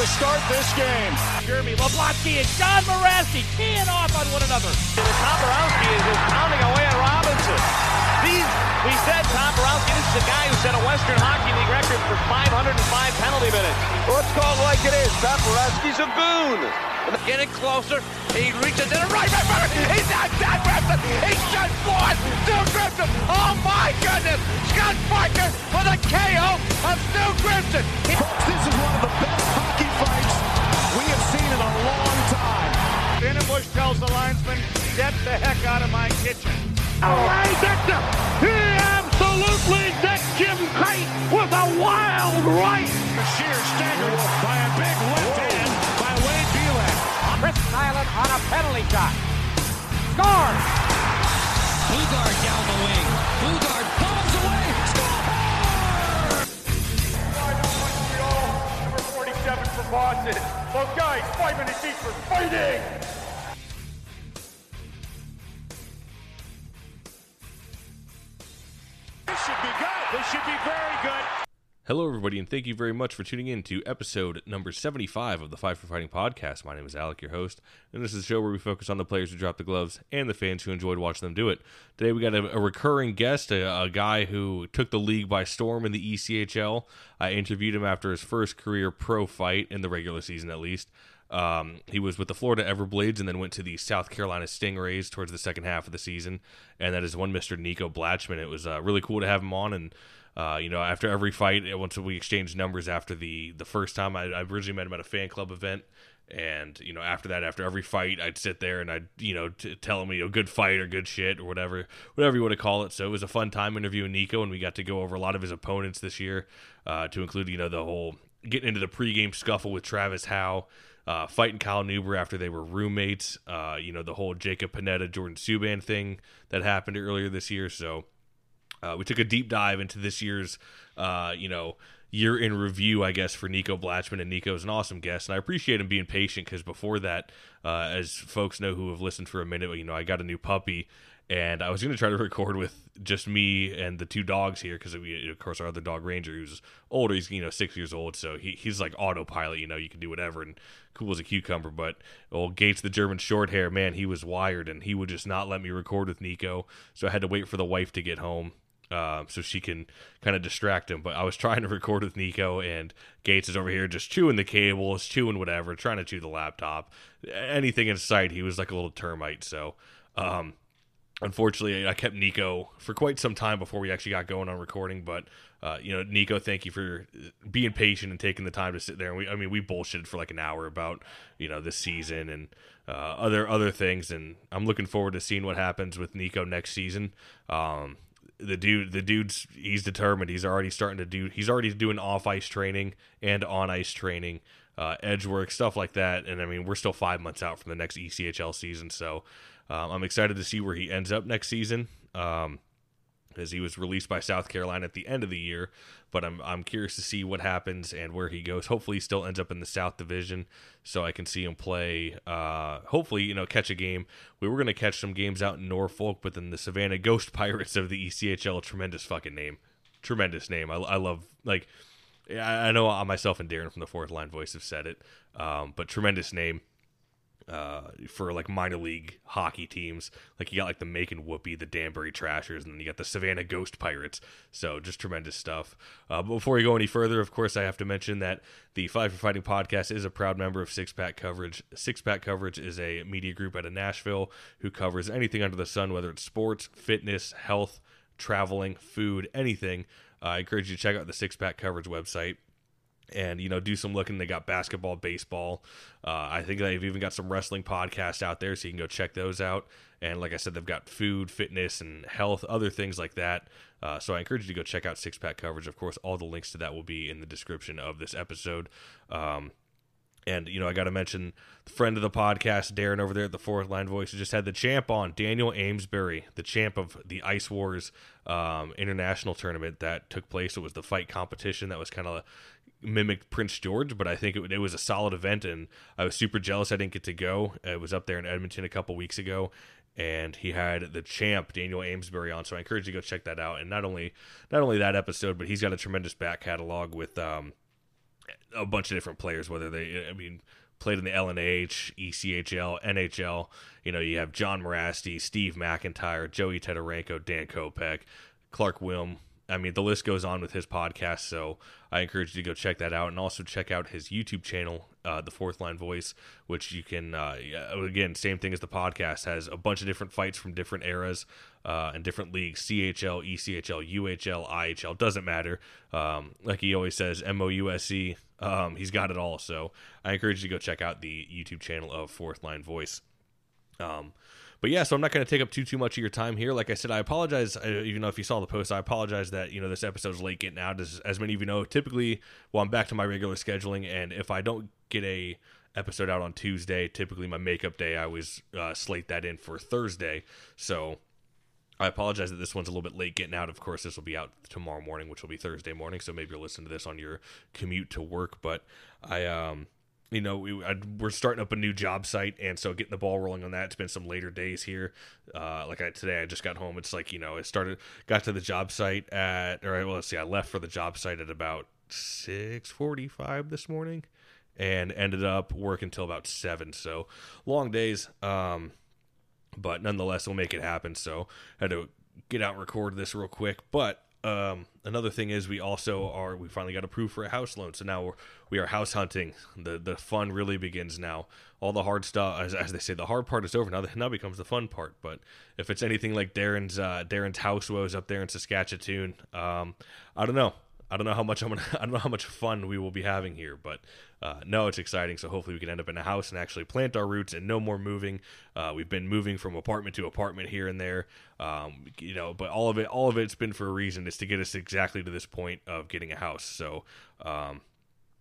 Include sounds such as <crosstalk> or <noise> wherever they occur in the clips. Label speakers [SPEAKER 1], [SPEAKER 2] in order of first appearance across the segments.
[SPEAKER 1] To start this game.
[SPEAKER 2] Jeremy Leblotsky and John Mirasty teeing off on one another.
[SPEAKER 3] And Toporowski is just pounding away at Robinson. These, we said Toporowski, this is a guy who set a Western Hockey League record for 505 penalty minutes.
[SPEAKER 1] Let's call it like it is. Toporowski's a boon.
[SPEAKER 3] Getting closer, he reaches in a right back front. He's not Scott Grimson. He's just one. Stu Grimson. Oh my goodness. Scott Parker for the KO of Stu Grimson. He-
[SPEAKER 1] This is one of the best hockey fights we have seen in a long time.
[SPEAKER 2] Bush tells the linesman, get the heck out of my kitchen.
[SPEAKER 4] Ray Dexter, he absolutely decked Jim Kite with a wild right.
[SPEAKER 1] The sheer staggered by a big left hand by Wade Belak.
[SPEAKER 2] Chris Nyland on a penalty shot. Score!
[SPEAKER 5] Boogaard down the wing.
[SPEAKER 2] Boogaard 47 for Boston. Those guys, five minutes each for fighting.
[SPEAKER 1] This should be good. This should be very good.
[SPEAKER 6] Hello, everybody, and thank you very much for tuning in to episode number 75 of the Five for Fighting podcast. My name is Alec, your host, and this is a show where we focus on the players who drop the gloves and the fans who enjoyed watching them do it. Today, we got a, a recurring guest, a, a guy who took the league by storm in the ECHL. I interviewed him after his first career pro fight, in the regular season at least. Um, he was with the Florida Everblades and then went to the South Carolina Stingrays towards the second half of the season. And that is one Mr. Nico Blachman. It was uh, really cool to have him on. And, uh, you know, after every fight, once we exchanged numbers after the, the first time, I, I originally met him at a fan club event. And, you know, after that, after every fight, I'd sit there and I'd, you know, t- tell him, you know, good fight or good shit or whatever, whatever you want to call it. So it was a fun time interviewing Nico, and we got to go over a lot of his opponents this year, uh, to include, you know, the whole getting into the pregame scuffle with Travis Howe, uh, fighting Kyle Neuber after they were roommates. Uh, you know, the whole Jacob Panetta, Jordan Subban thing that happened earlier this year. So uh, we took a deep dive into this year's, uh, you know, year in review, I guess, for Nico Blachman. And Nico's an awesome guest. And I appreciate him being patient because before that, uh, as folks know who have listened for a minute, you know, I got a new puppy. And I was going to try to <laughs> record with just me and the two dogs here because, of course, our other dog, Ranger, who's older. He's, you know, six years old. So he, he's like autopilot, you know, you can do whatever and cool as a cucumber. But old Gates, the German short hair, man, he was wired and he would just not let me record with Nico. So I had to wait for the wife to get home uh, so she can kind of distract him. But I was trying to record with Nico, and Gates is over here just chewing the cables, chewing whatever, trying to chew the laptop, anything in sight. He was like a little termite. So, um, unfortunately, I kept Nico for quite some time before we actually got going on recording. But uh, you know, Nico, thank you for being patient and taking the time to sit there. And we, I mean, we bullshitted for like an hour about you know this season and uh, other other things, and I'm looking forward to seeing what happens with Nico next season. Um, the dude the dude's he's determined. He's already starting to do he's already doing off ice training and on ice training uh, edge work stuff like that. And i mean we're still five months out from the next echl season. So um, i'm excited to see where he ends up next season. Um, as he was released by South Carolina at the end of the year. But I'm I'm curious to see what happens and where he goes. Hopefully, he still ends up in the South Division, so I can see him play. Uh, hopefully, you know, catch a game. We were gonna catch some games out in Norfolk, but then the Savannah <laughs> Ghost Pirates of the ECHL, tremendous fucking name, tremendous name. I, I love like. I know myself and Darren from the Fourth Line Voice have said it, um, but tremendous name uh, for like minor league hockey teams. Like you got like the Macon Whoopee, the Danbury Trashers, and then you got the Savannah Ghost Pirates. So just tremendous stuff. Uh, but before we go any further, of course, I have to mention that the Five for Fighting podcast is a proud member of Six Pack Coverage. Six Pack Coverage is a media group out of Nashville who covers anything under the sun, whether it's sports, fitness, health, traveling, food, anything. Uh, I encourage you to check out the Six Pack Coverage website and you know do some looking. They got basketball baseball. Uh, i think they've even got some wrestling podcasts out there so you can go check those out. And like i said they've got food fitness and health other things like that. Uh, so i encourage you to go check out six pack coverage. Of course all the links to that will be in the description of this episode. Um, and you know, I got to mention the friend of the podcast, Darren over there at the Fourth Line Voice, just had the champ on, Daniel Amesbury, the champ of the Ice Wars um, International Tournament that took place. It was the fight competition that was kind of mimicked Prince George, but I think it, it, was a solid event, and I was super jealous I didn't get to go. It was up there in Edmonton a couple weeks ago, and he had the champ Daniel Amesbury on. So I encourage you to go check that out. And not only not only that episode, but he's got a tremendous back catalog with um, a bunch of different players. Whether they, I mean, played in the LNH, ECHL, NHL. You know, you have John Mirasty, Steve McIntyre, Joey Tetarenko, Dan Kopech, Clark Wilm, I mean, the list goes on with his podcast, so I encourage you to go check that out and also check out his YouTube channel, uh, The Fourth Line Voice, which you can, uh, again, same thing as the podcast, has a bunch of different fights from different eras uh, and different leagues CHL, ECHL, UHL, IHL, doesn't matter. Um, like he always says, MOUSC, um, he's got it all. So I encourage you to go check out the YouTube channel of Fourth Line Voice. Um, but yeah, so I'm not going to take up too too much of your time here. Like I said, I apologize. Even though if you saw the post, I apologize that you know this episode's late getting out. As, as many of you know, typically, well, I'm back to my regular scheduling, and if I don't get a episode out on Tuesday, typically my makeup day, I always uh, slate that in for Thursday. So I apologize that this one's a little bit late getting out. Of course, this will be out tomorrow morning, which will be Thursday morning. So maybe you'll listen to this on your commute to work. But I um you know, we, I, we're starting up a new job site, and so getting the ball rolling on that. It's been some later days here. Uh, like I, today, I just got home. It's like you know, I started, got to the job site at, or well, let's see, I left for the job site at about six forty-five this morning, and ended up working until about seven. So long days, um, but nonetheless, we'll make it happen. So I had to get out and record this real quick, but um, another thing is we also are we finally got approved for a house loan. So now we're we are house hunting. The the fun really begins now. All the hard stuff as, as they say the hard part is over. Now now becomes the fun part. But if it's anything like darren's uh, darren's house woes up there in saskatchewan um, i don't know. I don't know how much I'm gonna. <laughs> I don't know how much fun we will be having here, but uh, no, it's exciting. So hopefully we can end up in a house and actually plant our roots and no more moving. Uh, we've been moving from apartment to apartment here and there, um, you know. But all of it, all of it's been for a reason. Is to get us exactly to this point of getting a house. So um,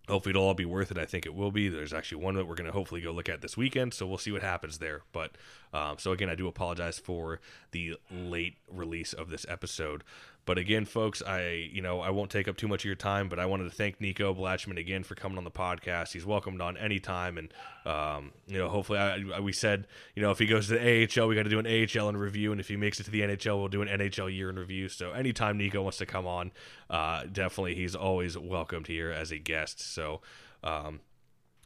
[SPEAKER 6] hopefully it'll all be worth it. I think it will be. There's actually one that we're going to hopefully go look at this weekend, so we'll see what happens there. But um, so again, I do apologize for the late release of this episode. But again, folks, I you know I won't take up too much of your time, but I wanted to thank Nico Blachman again for coming on the podcast. He's welcomed on any time, and um, you know hopefully I, I, we said you know if he goes to the AHL, we got to do an AHL in review, and if he makes it to the NHL, we'll do an NHL year in review. So anytime Nico wants to come on, uh, definitely he's always welcomed here as a guest. So um,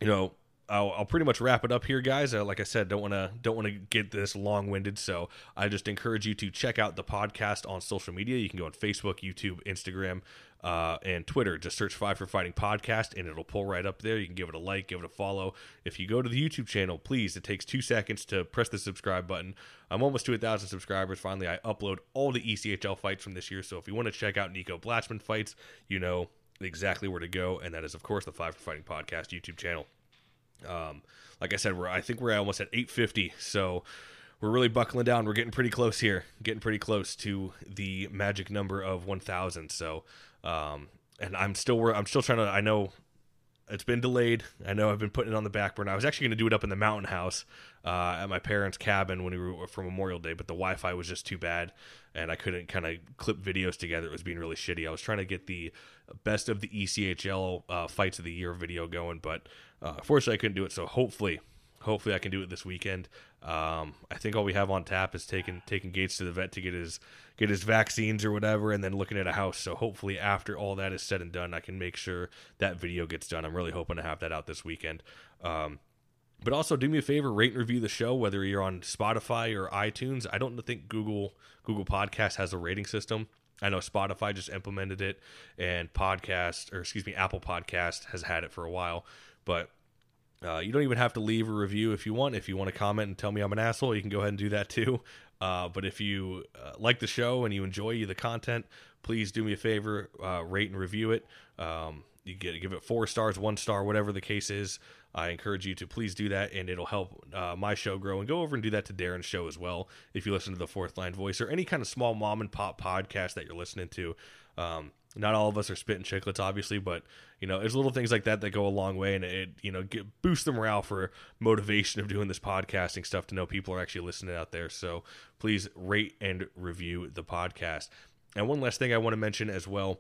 [SPEAKER 6] you know I'll, I'll, pretty much wrap it up here, guys. Uh, like I said, don't want to don't want to get this long winded, so I just encourage you to check out the podcast on social media. You can go on Facebook, YouTube, Instagram, uh, and Twitter. Just search Five for Fighting Podcast, and it'll pull right up there. You can give it a like, give it a follow. If you go to the YouTube channel, please, it takes two seconds to press the subscribe button. I'm almost to a thousand subscribers. Finally, I upload all the ECHL fights from this year. So if you want to check out Nico Blachman fights, you know exactly where to go, and that is, of course, the Five for Fighting Podcast YouTube channel. Um, like I said, we're I think we're almost at 850, so we're really buckling down. We're getting pretty close here, getting pretty close to the magic number of 1,000. So, um, and I'm still I'm still trying to. I know it's been delayed. I know I've been putting it on the back burner. I was actually going to do it up in the mountain house uh, at my parents' cabin when we were for Memorial Day, but the Wi-Fi was just too bad, and I couldn't kind of clip videos together. It was being really shitty. I was trying to get the best of the ECHL uh, fights of the year video going, but uh, fortunately I couldn't do it. So hopefully, hopefully I can do it this weekend. Um, I think all we have on tap is taking taking Gates to the vet to get his get his vaccines or whatever, and then looking at a house. So hopefully, after all that is said and done, I can make sure that video gets done. I'm really hoping to have that out this weekend. Um, but also, do me a favor, rate and review the show, whether you're on Spotify or iTunes. I don't think Google Google Podcast has a rating system. I know Spotify just implemented it, and podcast or excuse me, Apple Podcast has had it for a while. But uh, you don't even have to leave a review if you want. If you want to comment and tell me I'm an asshole, you can go ahead and do that too. <laughs> Uh, but if you uh, like the show and you enjoy the content, please do me a favor, uh, rate and review it. Um, you get give it four stars, one star, whatever the case is. I encourage you to please do that, and it'll help uh, my show grow. And go over and do that to Darren's show as well. If you listen to the Fourth Line Voice or any kind of small mom and pop podcast that you're listening to, um, not all of us are spitting Chiclets, obviously, but you know, there's little things like that that go a long way, and it you know get, boosts the morale for motivation of doing this podcasting stuff to know people are actually listening out there. So please rate and review the podcast. And one last thing I want to mention as well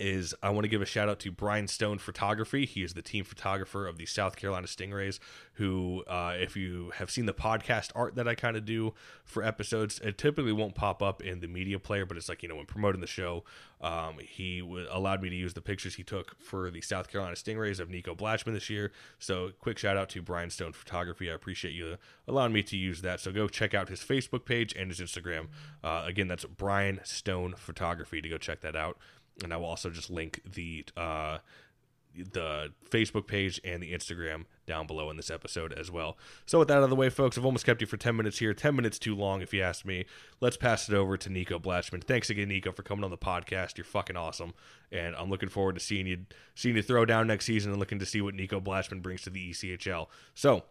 [SPEAKER 6] is I want to give a shout out to Brian Stone Photography. He is the team photographer of the South Carolina Stingrays. Who, uh, if you have seen the podcast art that I kind of do for episodes, it typically won't pop up in the media player, but it's like you know when promoting the show, um, he w- allowed me to use the pictures he took for the South Carolina Stingrays of Nico Blachman this year. So, quick shout out to Brian Stone Photography. I appreciate you allowing me to use that. So, go check out his Facebook page and his Instagram. Uh, again, that's Brian Stone Photography to go check that out and I will also just link the uh, the Facebook page and the Instagram down below in this episode as well. So with that out of the way, folks, I've almost kept you for 10 minutes here. 10 minutes too long, if you ask me. Let's pass it over to Nico Blachman. Thanks again, Nico, for coming on the podcast. You're fucking awesome, and I'm looking forward to seeing you seeing you throw down next season and looking to see what Nico Blachman brings to the ECHL. So,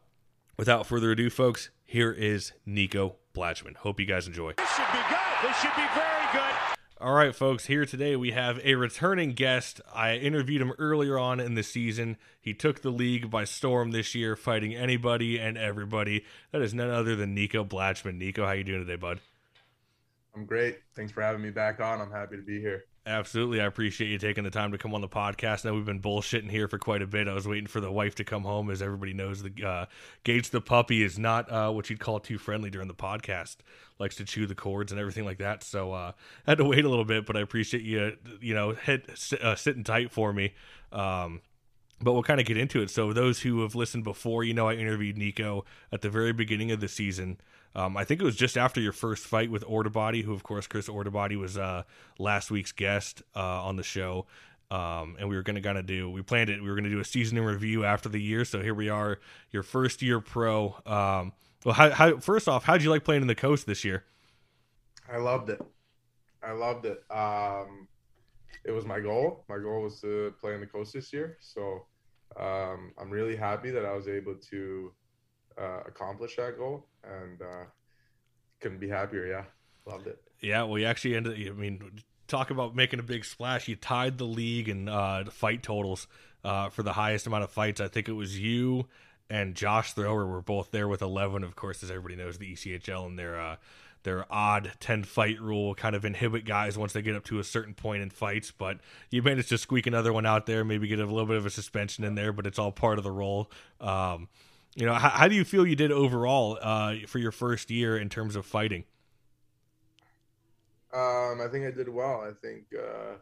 [SPEAKER 6] without further ado, folks, here is Nico Blachman. Hope you guys enjoy.
[SPEAKER 2] This should be good. This should be very.
[SPEAKER 6] All right, folks, here today we have a returning guest. I interviewed him earlier on in the season. He took the league by storm this year, fighting anybody and everybody. That is none other than Nico Blachman. Nico, how you doing today, bud?
[SPEAKER 7] I'm great. Thanks for having me back on. I'm happy to be here.
[SPEAKER 6] Absolutely. I appreciate you taking the time to come on the podcast. Now we've been bullshitting here for quite a bit. I was waiting for the wife to come home. As everybody knows, the uh, Gates the puppy is not uh, what you'd call too friendly during the podcast. Likes to chew the cords and everything like that. So uh, I had to wait a little bit, but I appreciate you, you know, head, uh, sitting tight for me. Um, but we'll kind of get into it. So those who have listened before, you know, I interviewed Nico at the very beginning of the season. Um, I think it was just after your first fight with Ortobody, who of course Chris Ortobody was uh, last week's guest uh, on the show. Um, and we were going to kind of do, we planned it, we were going to do a season in review after the year. So here we are, your first year pro. Um, well, how, how, first off, how'd you like playing in the coast this year?
[SPEAKER 7] I loved it. I loved it. Um, it was my goal. My goal was to play in the coast this year. So um, I'm really happy that I was able to uh, accomplish that goal and uh, couldn't be happier. Yeah, loved it.
[SPEAKER 6] Yeah, well, you actually ended. I mean, talk about making a big splash. You tied the league in uh, fight totals uh, for the highest amount of fights. I think it was you and Josh Thrower were both there with 11. Of course, as everybody knows, the ECHL and their uh, their odd 10 fight rule kind of inhibit guys once they get up to a certain point in fights. But you managed to squeak another one out there, maybe get a little bit of a suspension in there, but it's all part of the role. Um, you know, how, how, do you feel you did overall uh, for your first year in terms of fighting?
[SPEAKER 7] Um, I think I did well. I think uh,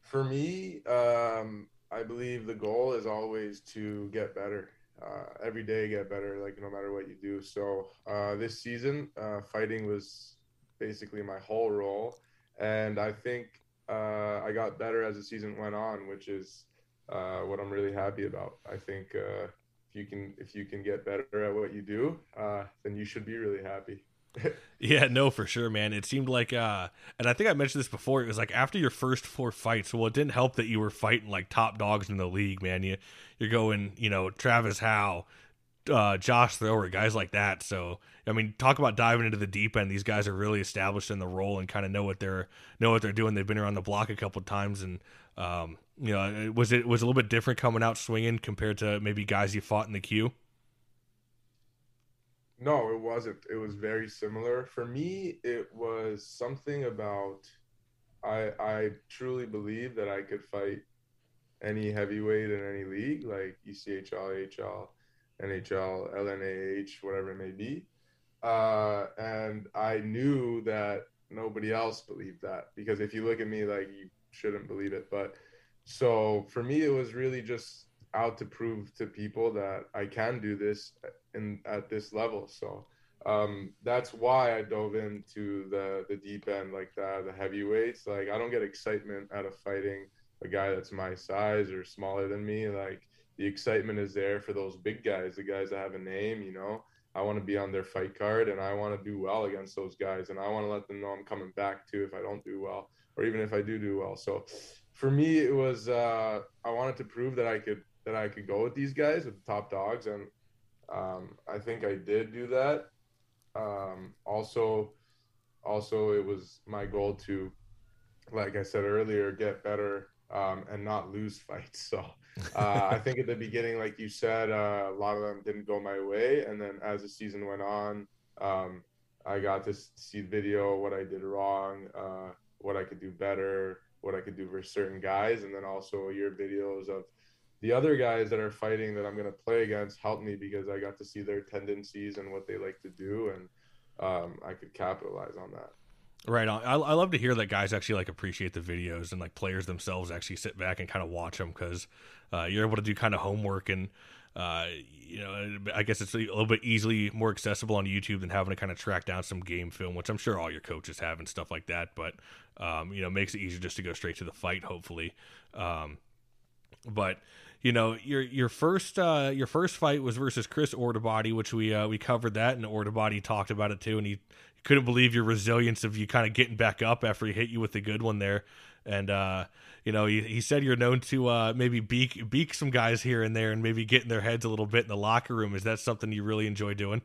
[SPEAKER 7] for me, um, I believe the goal is always to get better. Uh, every day, get better. Like no matter what you do. So uh, this season, uh, fighting was basically my whole role, and I think uh, I got better as the season went on, which is uh, what I'm really happy about. I think if you can if you can get better at what you do, uh, then you should be really happy. <laughs>
[SPEAKER 6] yeah, no, for sure, man. It seemed like, uh, and I think I mentioned this before. It was like after your first four fights. Well, it didn't help that you were fighting like top dogs in the league, man. You you're going, you know, Travis Howe, uh, Josh Thrower, guys like that. So, I mean, talk about diving into the deep end. These guys are really established in the role and kind of know what they're know what they're doing. They've been around the block a couple times, and um, you know, was it was a little bit different coming out swinging compared to maybe guys you fought in the queue.
[SPEAKER 7] No, it wasn't. It was very similar. For me, it was something about I I truly believe that I could fight any heavyweight in any league, like ECHL, AHL, NHL, LNAH, whatever it may be. Uh, and I knew that nobody else believed that because if you look at me, like you shouldn't believe it. But so for me, it was really just out to prove to people that I can do this in at this level. So um, that's why I dove into the the deep end like that, the heavyweights. Like I don't get excitement out of fighting a guy that's my size or smaller than me. Like the excitement is there for those big guys, the guys that have a name. You know, I want to be on their fight card and I want to do well against those guys, and I want to let them know I'm coming back too if I don't do well, or even if I do do well. So for me, it was uh, I wanted to prove that I could that I could go with these guys with the top dogs, and um, I think I did do that. Um, also, also it was my goal to, like I said earlier, get better um, and not lose <laughs> fights. So uh, I think at the beginning, like you said, uh, a lot of them didn't go my way, and then as the season went on, um, I got to see the video what I did wrong, uh, what I could do better, what I could do for certain guys, and then also your videos of the other guys that are fighting that I'm going to play against helped me because I got to see their tendencies and what they like to do, and um, I could capitalize on that.
[SPEAKER 6] Right on. I, I love to hear that guys actually like appreciate the videos and like players themselves actually sit back and kind of watch them because uh, you're able to do kind of homework and uh, you know I guess it's a little bit easily more accessible on YouTube than having to kind of track down some game film, which I'm sure all your coaches have and stuff like that. But um, you know makes it easier just to go straight to the fight, hopefully. Um, but you know your your first uh, your first fight was versus Chris Ortobody, which we uh, we covered that, and Ortobody talked about it too, and he couldn't believe your resilience of you kind of getting back up after he hit you with the good one there. And uh, you know, he, he said you're known to uh, maybe beak beak some guys here and there, and maybe get in their heads a little bit in the locker room. Is that something you really enjoy doing?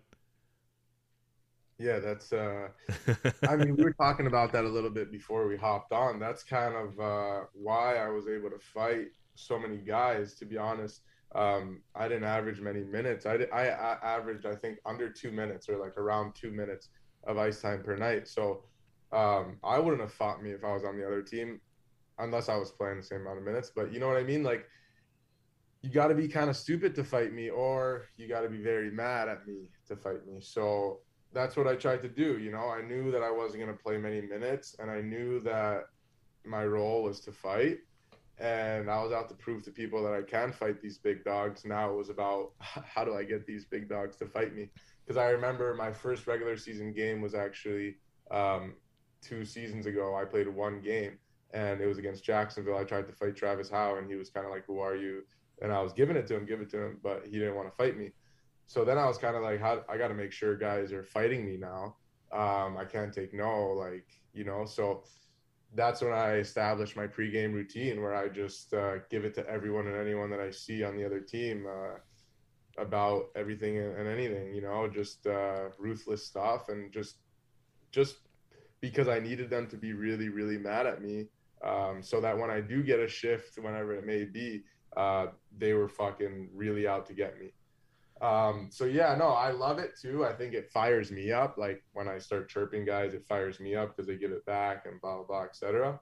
[SPEAKER 7] Yeah, that's. Uh, <laughs> I mean, we were talking about that a little bit before we hopped on. That's kind of uh, why I was able to fight so many guys. To be honest, um, I didn't average many minutes. I, I, I averaged, I think, under two minutes or like around two minutes of ice time per night. So um, I wouldn't have fought me if I was on the other team, unless I was playing the same amount of minutes. But you know what I mean? Like, you got to be kind of stupid to fight me, or you got to be very mad at me to fight me. So that's what I tried to do. You know, I knew that I wasn't going to play many minutes, and I knew that my role was to fight. And I was out to prove to people that I can fight these big dogs. Now it was about <laughs> how do I get these big dogs to fight me? because I remember my first regular season game was actually um, two seasons ago. I played one game and it was against Jacksonville. I tried to fight Travis Howe and he was kind of like, "Who are you?" And I was giving it to him, give it to him, but he didn't want to fight me. So then I was kind of like, "How I got to make sure guys are fighting me now. Um, I can't take no, like you know." So that's when I established my pregame routine where I just uh, give it to everyone and anyone that I see on the other team. Uh, about everything and anything, you know, just uh, ruthless stuff and just just because I needed them to be really, really mad at me. Um, so that when I do get a shift, whenever it may be, uh, they were fucking really out to get me. Um, so yeah, no, I love it too. I think it fires me up. Like when I start chirping guys, it fires me up because they give it back and blah blah blah, etc.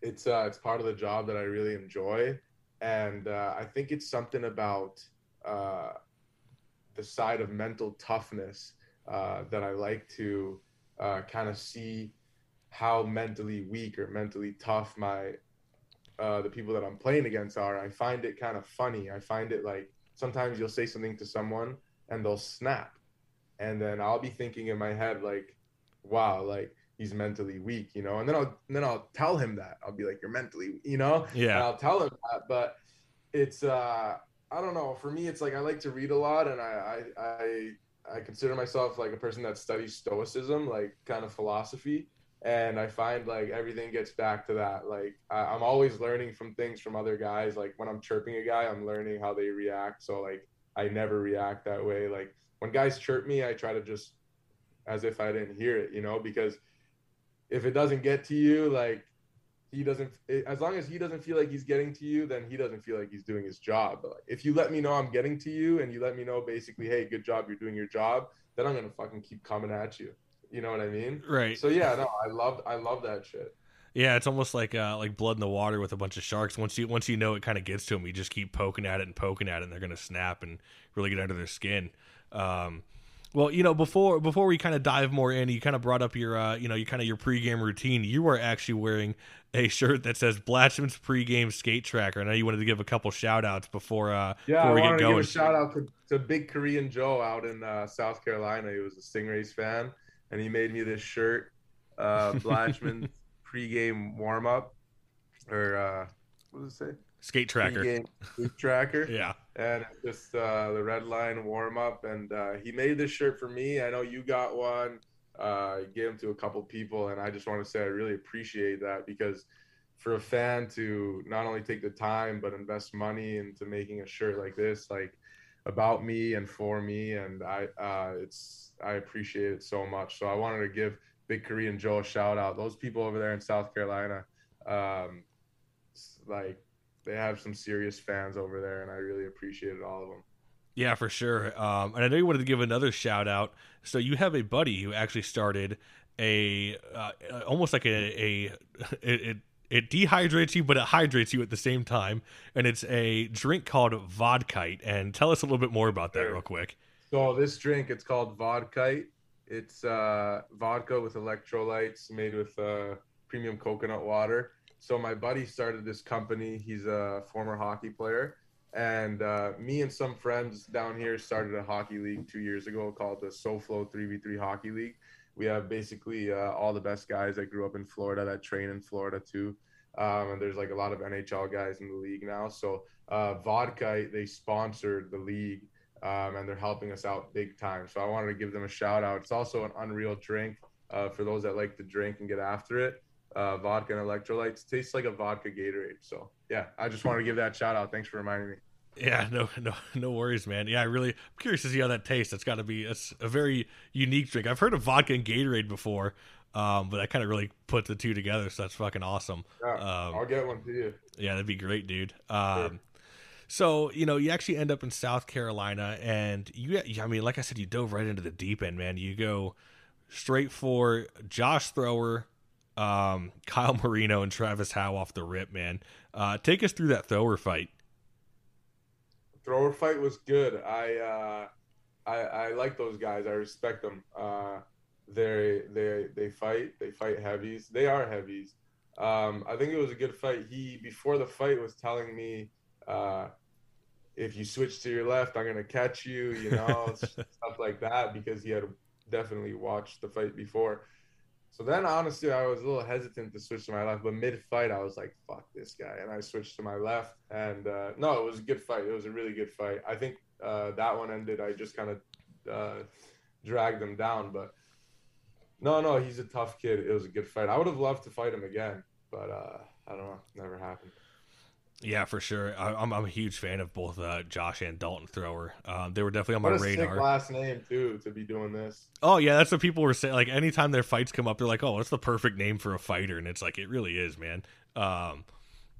[SPEAKER 7] It's uh, it's part of the job that I really enjoy, and uh, I think it's something about uh, the side of mental toughness uh, that I like to uh, kind of see how mentally weak or mentally tough my uh, the people that I'm playing against are. I find it kind of funny. I find it like sometimes you'll say something to someone and they'll snap, and then I'll be thinking in my head like, "Wow, like." he's mentally weak, you know, and then I'll and then I'll tell him that. I'll be like, You're mentally, you know?
[SPEAKER 6] Yeah.
[SPEAKER 7] And I'll tell him that, but it's uh I don't know. For me, it's like I like to read a lot, and I I I, I consider myself like a person that studies stoicism, like kind of philosophy. And I find like everything gets back to that. Like I, I'm always learning from things from other guys. Like when I'm chirping a guy, I'm learning how they react. So like I never react that way. Like when guys chirp me, I try to just as if I didn't hear it, you know, because if it doesn't get to you, like he doesn't eh, as long as he doesn't feel like he's getting to you then he doesn't feel like he's doing his job but like, if you let me know i'm getting to you and you let me know basically hey good job you're doing your job then i'm gonna fucking keep coming at you you know what i mean
[SPEAKER 6] right
[SPEAKER 7] so yeah no i love i love that shit
[SPEAKER 6] yeah, it's almost like uh, like blood in the water with a bunch of sharks. Once you once you know it kind of gets to them, you just keep poking at it and poking at it, and they're gonna snap and really get under their skin. Um, well, you know, before before we kind of dive more in, you kind of brought up your uh, you know, you kind of your pregame routine. You are actually wearing a shirt that says Blachman's pregame skate tracker. I know you wanted to give a couple shout outs before uh
[SPEAKER 7] yeah,
[SPEAKER 6] before we get going.
[SPEAKER 7] to give a shout out to, to Big Korean Joe out in uh, South Carolina. He was a Stingrays fan, and he made me this shirt, uh, <laughs> Blachman's pregame warm up, or uh, what does it say?
[SPEAKER 6] Skate tracker.
[SPEAKER 7] Pregame skate tracker. <laughs>
[SPEAKER 6] yeah.
[SPEAKER 7] And just uh, the red line warm up, and uh, he made this shirt for me. I know you got one uh, gave them to a couple people, and I just want to say I really appreciate that because for a fan to not only take the time but invest money into making a shirt like this, like about me and for me, and I, uh, it's I appreciate it so much. So I wanted to give Big Korean Joe a shout out. Those people over there in South Carolina, um, like they have some serious fans over there, and I really appreciated all of them.
[SPEAKER 6] Yeah, for sure. Um, and I know you wanted to give another shout out. So you have a buddy who actually started a uh, almost like a, a <laughs> it, it, it dehydrates you, but it hydrates you at the same time. And it's a drink called Vodkite. And tell us a little bit more about that, real quick.
[SPEAKER 7] So this drink, it's called Vodkite. It's uh, vodka with electrolytes made with uh, premium coconut water. So my buddy started this company. He's a former hockey player, and uh, me and some friends down here started a hockey league two years ago called the SoFlo 3v3 Hockey League. We have basically uh, all the best guys that grew up in Florida that train in Florida too. Um, and there's like a lot of NHL guys in the league now. So uh, Vodkite, they sponsored the league um, and they're helping us out big time. So I wanted to give them a shout out. It's also an unreal drink uh, for those that like to drink and get after it. Uh, vodka and electrolytes tastes like a vodka Gatorade. So yeah, I just wanted to give that shout out. Thanks for reminding me.
[SPEAKER 6] Yeah, <laughs> no, no, no worries, man. Yeah, I really, I'm curious to see how that tastes. It's got to be, it's a very unique drink. I've heard of vodka and Gatorade before, um, but I kind of really put the two together, so that's fucking awesome.
[SPEAKER 7] Yeah,
[SPEAKER 6] Um,
[SPEAKER 7] I'll get one to you.
[SPEAKER 6] Yeah, that'd be great, dude. Um, So you know, you actually end up in South Carolina, and you, I mean, like I said, you dove right into the deep end, man. You go straight for Josh Thrower, um, <laughs> Kyle Marino, and Travis Howe off the rip, man. Uh, take us through that thrower fight.
[SPEAKER 7] Thrower fight was good. I uh, I, I like those guys. I respect them. Uh, they they they fight. They fight heavies. They are heavies. Um, I think it was a good fight. He before the fight was telling me, uh, if you switch to your left, I'm gonna catch you. You know, <laughs> stuff like that because he had definitely watched the fight before. So then, honestly, I was a little hesitant to switch to my left, but mid-fight, I was like, "Fuck this guy," and I switched to my left. And uh, no, it was a good fight. It was a really good fight. I think uh, that one ended. I just kind of uh, dragged him down, but no, no, he's a tough kid. It was a good fight. I would have loved to fight him again, but uh, I don't know. Never happened.
[SPEAKER 6] Yeah, for sure. I, I'm I'm a huge fan of both uh, Josh and Dalton Thrower. Um, they were definitely on
[SPEAKER 7] What
[SPEAKER 6] my radar.
[SPEAKER 7] last name too to be doing this.
[SPEAKER 6] Oh yeah, that's what people were saying. Like anytime their fights come up, they're like, "Oh, what's the perfect name for a fighter?" And it's like it really is, man. Um,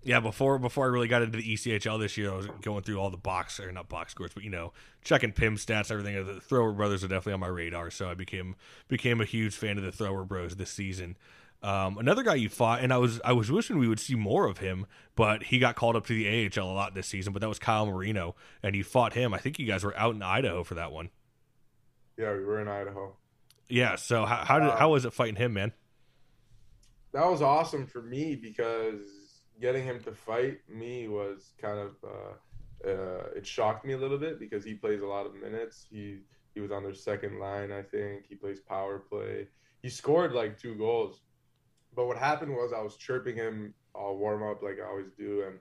[SPEAKER 6] yeah, before before I really got into the ECHL this year, I was going through all the box or not box scores, but you know, checking Pim stats, everything. The Thrower Brothers are definitely on my radar, so I became became a huge fan of the Thrower Bros this season. Um, another guy you fought, and I was I was wishing we would see more of him, but he got called up to the AHL a lot this season. But that was Kyle Marino, and you fought him. I think you guys were out in Idaho for that one.
[SPEAKER 7] Yeah, we were in Idaho.
[SPEAKER 6] Yeah. So how how did how was it fighting him, man?
[SPEAKER 7] that was awesome for me because getting him to fight me was kind of uh, uh, it shocked me a little bit because he plays a lot of minutes. He he was on their second line, I think. He plays power play. He scored like two goals, but what happened was I was chirping him all warm up like I always do, and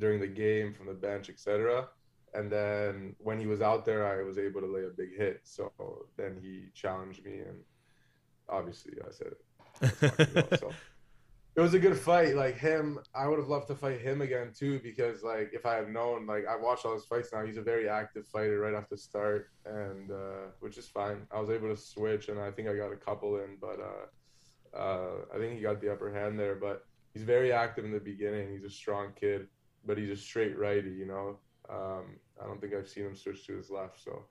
[SPEAKER 7] during the game from the bench, etc. And then when he was out there, I was able to lay a big hit. So then he challenged me, and obviously I said, "Let's fucking go." so <laughs> it was a good fight. Like him, I would have loved to fight him again too because like if I had known, like I watched all his fights now, he's a very active fighter right off the start, and uh, which is fine. I was able to switch, and I think I got a couple in, but uh, uh, I think he got the upper hand there. But he's very active in the beginning. He's a strong kid, but he's a straight righty. You know, um, I don't think I've seen him switch to his left. So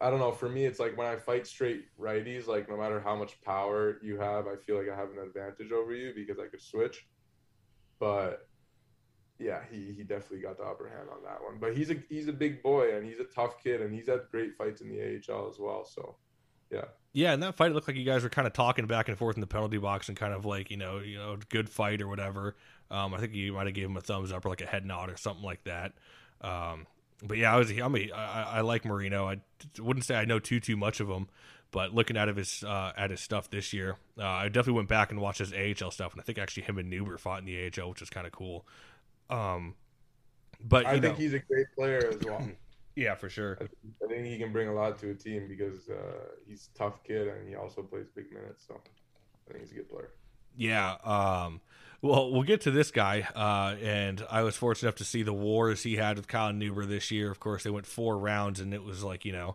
[SPEAKER 7] I don't know. For me, it's like when I fight straight righties, like no matter how much power you have, I feel like I have an advantage over you because I could switch. But yeah, he, he definitely got the upper hand on that one. But he's a he's a big boy and he's a tough kid and he's had great fights in the AHL as well. So yeah.
[SPEAKER 6] Yeah, in that fight, it looked like you guys were kind of talking back and forth in the penalty box and kind of like you know, you know, good fight or whatever. Um, I think you might have gave him a thumbs up or like a head nod or something like that. Um, but yeah, I was I'm a, I, I like Marino. I wouldn't say I know too too much of him, but looking at his uh, at his stuff this year, uh, I definitely went back and watched his AHL stuff, and I think actually him and Neuber fought in the AHL, which is kind of cool. Um, but
[SPEAKER 7] I
[SPEAKER 6] you
[SPEAKER 7] think he's a great player as well. <clears throat>
[SPEAKER 6] yeah, for sure.
[SPEAKER 7] I think he can bring a lot to a team because uh, he's a tough kid and he also plays big minutes. So I think he's a good player.
[SPEAKER 6] Yeah. Um, well, we'll get to this guy. Uh, and I was fortunate enough to see the wars he had with Colin Neuber this year. Of course, they went four rounds, and it was like you know,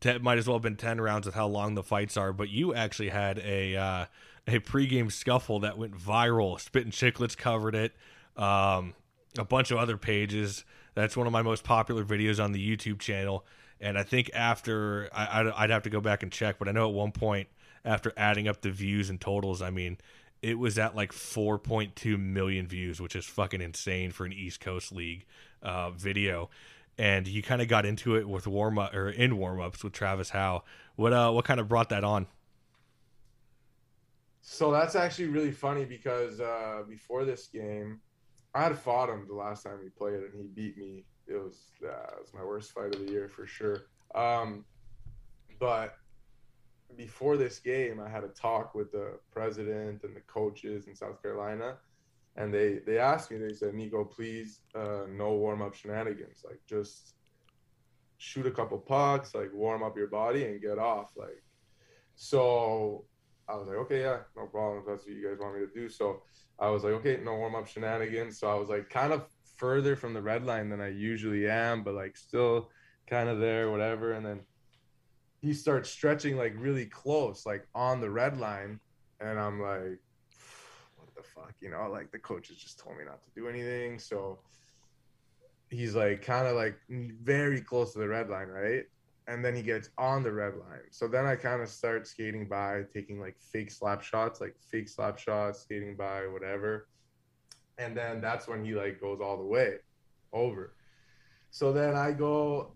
[SPEAKER 6] te- might as well have been ten rounds with how long the fights are. But you actually had a uh, a pregame scuffle that went viral. Spittin' Chiclets covered it. Um, a bunch of other pages. That's one of my most popular videos on the YouTube channel. And I think after I, I'd, I'd have to go back and check, but I know at one point after adding up the views and totals, I mean, it was at like 4.2 million views, which is fucking insane for an East Coast League uh, video. And you kind of got into it with warm up or in warm ups with Travis Howe. What uh, what kind of brought that on?
[SPEAKER 7] So that's actually really funny because uh, before this game, I had fought him the last time we played, and he beat me. It was uh, it was my worst fight of the year for sure. Um, but before this game, I had a talk with the president and the coaches in South Carolina, and they they asked me. They said, "Nico, please, uh, no warm up shenanigans. Like just shoot a couple pucks, like warm up your body and get off." Like, so I was like, "Okay, yeah, no problem. That's what you guys want me to do." So I was like, "Okay, no warm up shenanigans." So I was like, kind of further from the red line than I usually am, but like still kind of there, whatever. And then he starts stretching like really close, like on the red line, and I'm like, what the fuck, you know? Like the coaches just told me not to do anything, so he's like kind of like very close to the red line, right? And then he gets on the red line. So then I kind of start skating by, taking like fake slap shots, like fake slap shots, skating by, whatever. And then that's when he like goes all the way over. So then I go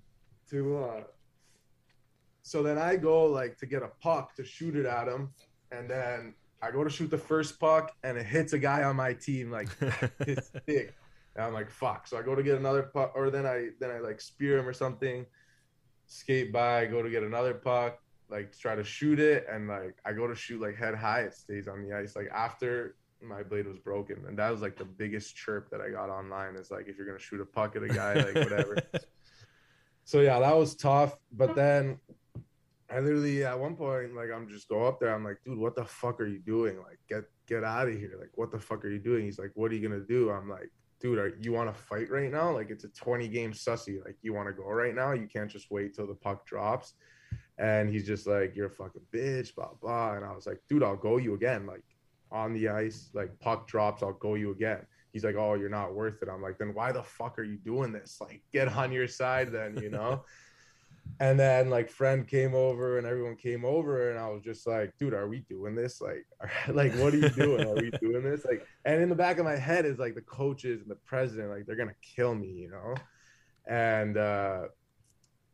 [SPEAKER 7] to uh so then I go like to get a puck to shoot it at him, and then I go to shoot the first puck, and it hits a guy on my team like <laughs> it's big. And I'm like, fuck. So I go to get another puck, or then I then I like spear him or something, skate by, go to get another puck, like try to shoot it, and like I go to shoot like head high, it stays on the ice. Like after my blade was broken, and that was like the biggest chirp that I got online is like if you're gonna shoot a puck at a guy, like whatever. <laughs> so yeah, that was tough. But then I literally at one point like I'm just go up there. I'm like, dude, what the fuck are you doing? Like, get get out of here. Like, what the fuck are you doing? He's like, what are you gonna do? I'm like, dude, are, you want to fight right now? Like, it's a 20 game sussy. Like, you want to go right now? You can't just wait till the puck drops. And he's just like, you're a fucking bitch, blah blah. And I was like, dude, I'll go you again. Like on the ice, like puck drops, I'll go you again. He's like, oh, you're not worth it. I'm like, then why the fuck are you doing this? Like, get on your side, then you know <laughs> and then like friend came over and everyone came over and i was just like dude are we doing this? Like are, <laughs> like what are you doing? Are we doing this? Like and in the back of my head is like the coaches and the president like they're gonna kill me you know? And uh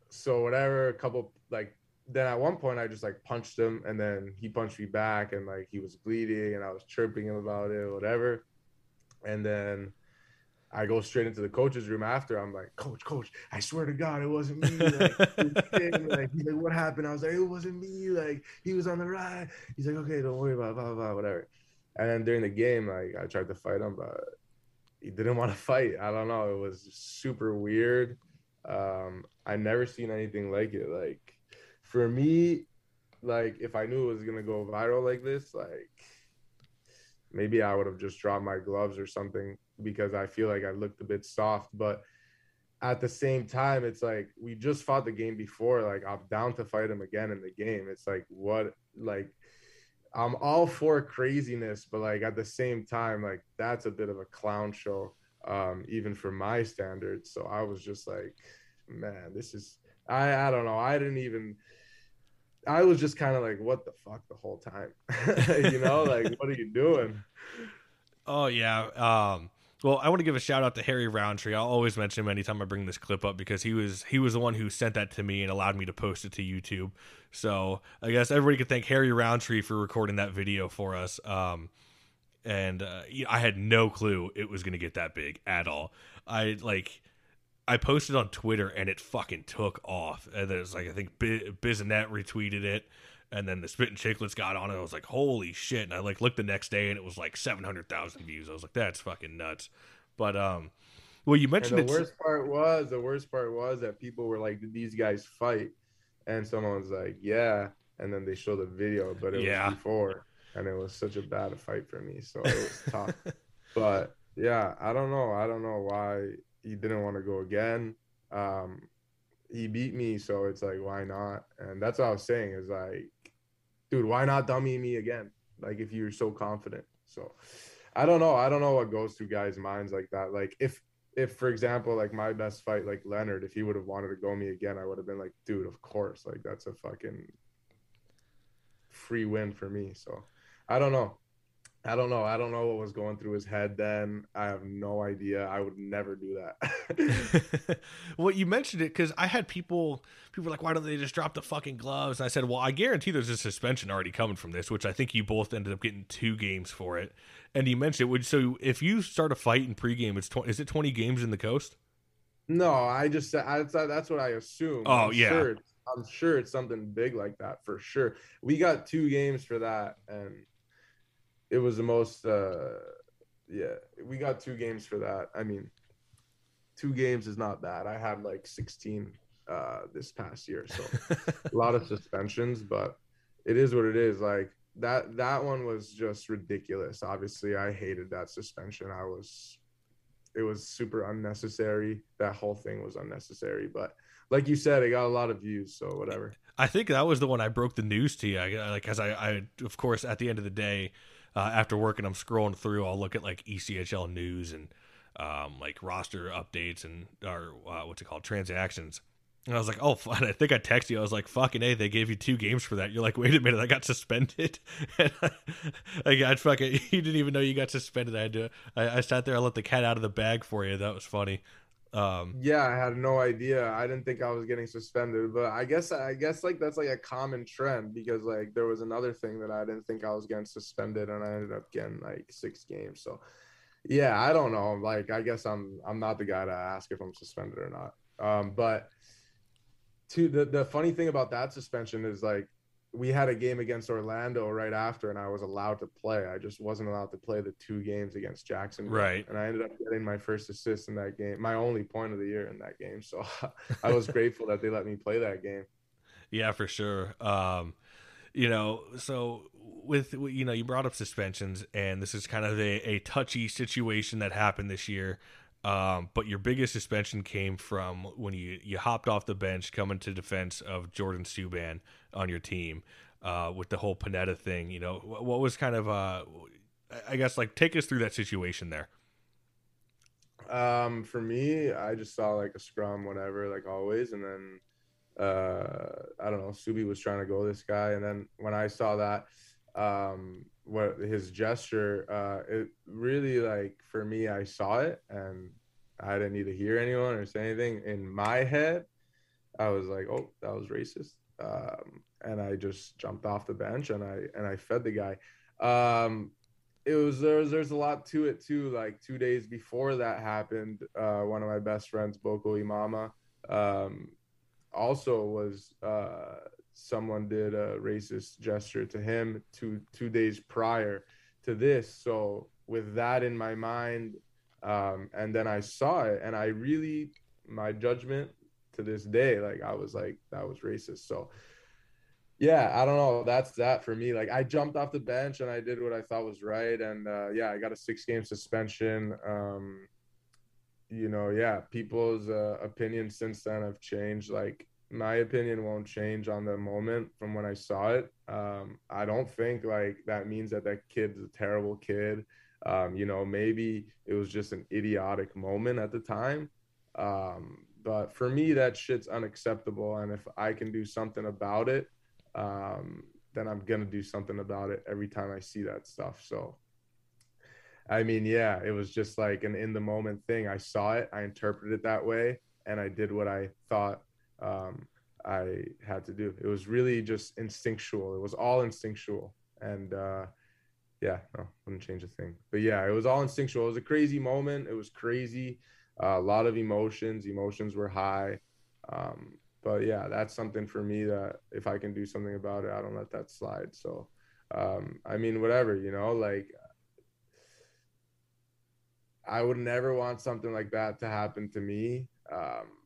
[SPEAKER 7] so whatever a couple like then at one point i just like punched him and then he punched me back and like he was bleeding and i was chirping him about it whatever. And then I go straight into the coach's room after. I'm like, Coach, Coach, I swear to God, it wasn't me. Like, <laughs> like, he's like, what happened? I was like, it wasn't me. Like, he was on the ride. He's like, okay, don't worry about it, blah, blah, blah, whatever. And then during the game, like, I tried to fight him, but he didn't <laughs> want to fight. I don't know. It was super weird. Um, I never seen anything like it. Like, for me, like, if I knew it was gonna go viral like this, like, maybe I would have just dropped my gloves or something because I feel like I looked a bit soft. But at the same time, it's like we just fought the game before. Like I'm down to fight him again in the game. It's like what like I'm all for craziness, but like at the same time, like that's a bit of a clown show, um, even for my standards. So I was just like, man, this is I I don't know. I didn't even I was just kind of like, what the fuck the whole time, <laughs> you know, like what are you doing? <laughs>
[SPEAKER 6] Oh yeah. Um, well, I want to give a shout out to Harry Roundtree. I'll always mention him anytime I bring this clip up because he was he was the one who sent that to me and allowed me to post it to YouTube. So I guess everybody could thank Harry Roundtree for recording that video for us. Um, and uh, I had no clue it was going to get that big at all. I like I posted on Twitter and it fucking took off. And then it's like I think Bissonnette retweeted it and then the Spittin' Chiclets got on it. I was like, holy shit! And I like looked the next day, and it was like seven hundred thousand views. I was like, that's fucking nuts. But um, well, you mentioned
[SPEAKER 7] and the worst part was the worst part was that people were like, did these guys fight? And someone was like, yeah, and then they showed the video, but it yeah. was before, and it was such a bad fight for me, so it was tough. <laughs> but yeah, I don't know. I don't know why he didn't want to go again. Um, he beat me, so it's like, why not? And that's what I was saying is like, dude, why not dummy me again? Like if you're so confident. So I don't know. I don't know what goes through guys' minds like that. Like if if for example, like my best fight, like Leonard, if he would have wanted to go me again, I would have been like, dude, of course. Like that's a fucking free win for me. So I don't know. I don't know. I don't know what was going through his head then. I have no idea. I would never do that. <laughs>
[SPEAKER 6] well, you mentioned it because I had people people were like, why don't they just drop the fucking gloves? And I said, well, I guarantee there's a suspension already coming from this, which I think you both ended up getting two games for it. And you mentioned it. So if you start a fight in pregame, it's tw- is it 20 games in the coast?
[SPEAKER 7] No, I just said that's what I assume.
[SPEAKER 6] Oh
[SPEAKER 7] I'm
[SPEAKER 6] yeah.
[SPEAKER 7] Sure I'm sure it's something big like that for sure. We got two games for that, and it was the most. uh Yeah, we got two games for that. I mean, two games is not bad. I had like 16 uh this past year, so <laughs> a lot of suspensions, but it is what it is. Like that that one was just ridiculous. Obviously, I hated that suspension. I was it was super unnecessary. That whole thing was unnecessary, but like you said, it got a lot of views, so whatever.
[SPEAKER 6] I think that was the one I broke the news to you. I, like, cause I, I, of course, at the end of the day, uh, after work and I'm scrolling through, I'll look at like ECHL news and um, like roster updates and or uh, what's it called transactions. And I was like, oh, <laughs> fine. I think I texted you. I was like, fucking A, they gave you two games for that. You're like, wait a minute, I got suspended. <laughs> and I, got fucking. <laughs> You didn't even know you got suspended. I had to. I, I sat there. I let the cat out of the bag for you. That was funny. Um,
[SPEAKER 7] yeah, I had no idea. I didn't think I was getting suspended, but I guess I guess like that's like a common trend because like there was another thing that I didn't think I was getting suspended, and I ended up getting like six games. So yeah, I don't know. Like I guess I'm I'm not the guy to ask if I'm suspended or not. Um, but to the the funny thing about that suspension is like we had a game against Orlando right after, and I was allowed to play. I just wasn't allowed to play the two games against Jackson.
[SPEAKER 6] Right.
[SPEAKER 7] And I ended up getting my first assist in that game, my only point of the year in that game. So <laughs> I was grateful that they let me play that game.
[SPEAKER 6] Yeah, for sure. Um, you know, so with you know, you brought up suspensions, and this is kind of a, a touchy situation that happened this year. Um, but your biggest suspension came from when you, you hopped off the bench coming to defense of Jordan Subban on your team uh, with the whole Panetta thing. You know, what, what was kind of, uh, I guess, like take us through that situation there.
[SPEAKER 7] Um, for me, I just saw like a scrum, whatever, like always, and then uh, I don't know, Subi was trying to go this guy, and then when I saw that, um, what his gesture uh it really like for me i saw it and i didn't need to hear anyone or say anything. In my head i was like oh that was racist. Um and i just jumped off the bench and i and i fed the guy. Um it was there's there's a lot to it too like two days before that happened uh one of my best friends boko imama um also was uh someone did a racist gesture to him two two days prior to this. So with that in my mind, um, and then I saw it, and I really my judgment to this day, like I was like that was racist. So yeah, I don't know. That's that for me. Like I jumped off the bench and I did what I thought was right, and uh, yeah, I got a six game suspension. Um, you know, yeah, people's uh, opinions since then have changed. Like my opinion won't change on the moment from when I saw it. Um, I don't think like that means that that kid's a terrible kid. Um, you know, maybe it was just an idiotic moment at the time. Um, but for me, that shit's unacceptable. And if I can do something about it, um, then I'm gonna do something about it every time I see that stuff. So, I mean, yeah, it was just like an in the moment thing. I saw it, I interpreted it that way, and I did what I thought um, I had to do. It was really just instinctual. It was all instinctual, and uh, yeah, no, wouldn't change a thing. But yeah, it was all instinctual. It was a crazy moment. It was crazy. Uh, a lot of emotions. Emotions were high. Um, but yeah, that's something for me that if I can do something about it, I don't let that slide. So, um, I mean, whatever, you know, like I would never want something like that to happen to me. Um,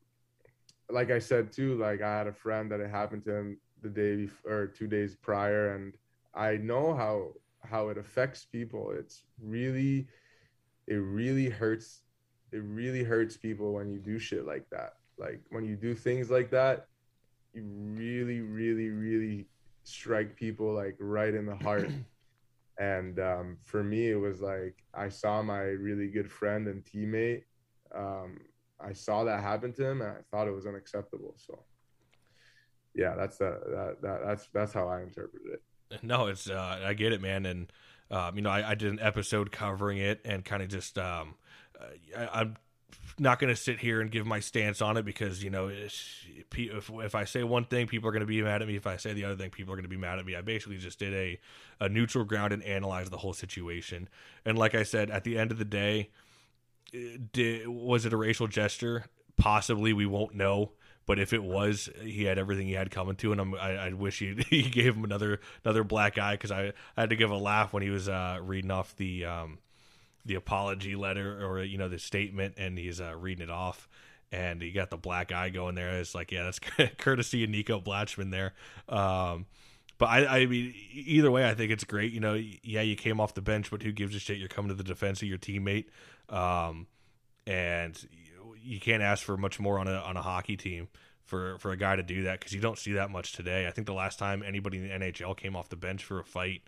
[SPEAKER 7] like I said too, like I had a friend that it happened to him the day before, or two days prior, and I know how how it affects people. It's really, it really hurts. It really hurts people when you do shit like that. Like when you do things like that, you really, really, really strike people like right in the heart. <clears throat> and um, for me, it was like I saw my really good friend and teammate um, I saw that happen to him and I thought it was unacceptable. So yeah, that's the, that, that that's that's how I interpreted it.
[SPEAKER 6] No, it's uh, I get it, man, and um, you know, I, I, did an episode covering it and kind of just, um, I, am not going to sit here and give my stance on it because you know if, if I say one thing, people are going to be mad at me. If I say the other thing, people are going to be mad at me. I basically just did a a neutral ground and analyzed the whole situation. And like I said, at the end of the day, did, was it a racial gesture? Possibly, we won't know. But if it was, he had everything he had coming to, and I'm, I, I wish he <laughs> he gave him another another black eye because I, I had to give a laugh when he was uh, reading off the um, the apology letter or you know the statement, and he's uh, reading it off, and he got the black eye going there. It's like yeah, that's <laughs> courtesy of Nico Blachman there. Um, but I, I mean, either way, I think it's great. You know, yeah, you came off the bench, but who gives a shit? You're coming to the defense of your teammate, um, and you can't ask for much more on a on a hockey team for for a guy to do that because you don't see that much today. I think the last time anybody in the NHL came off the bench for a fight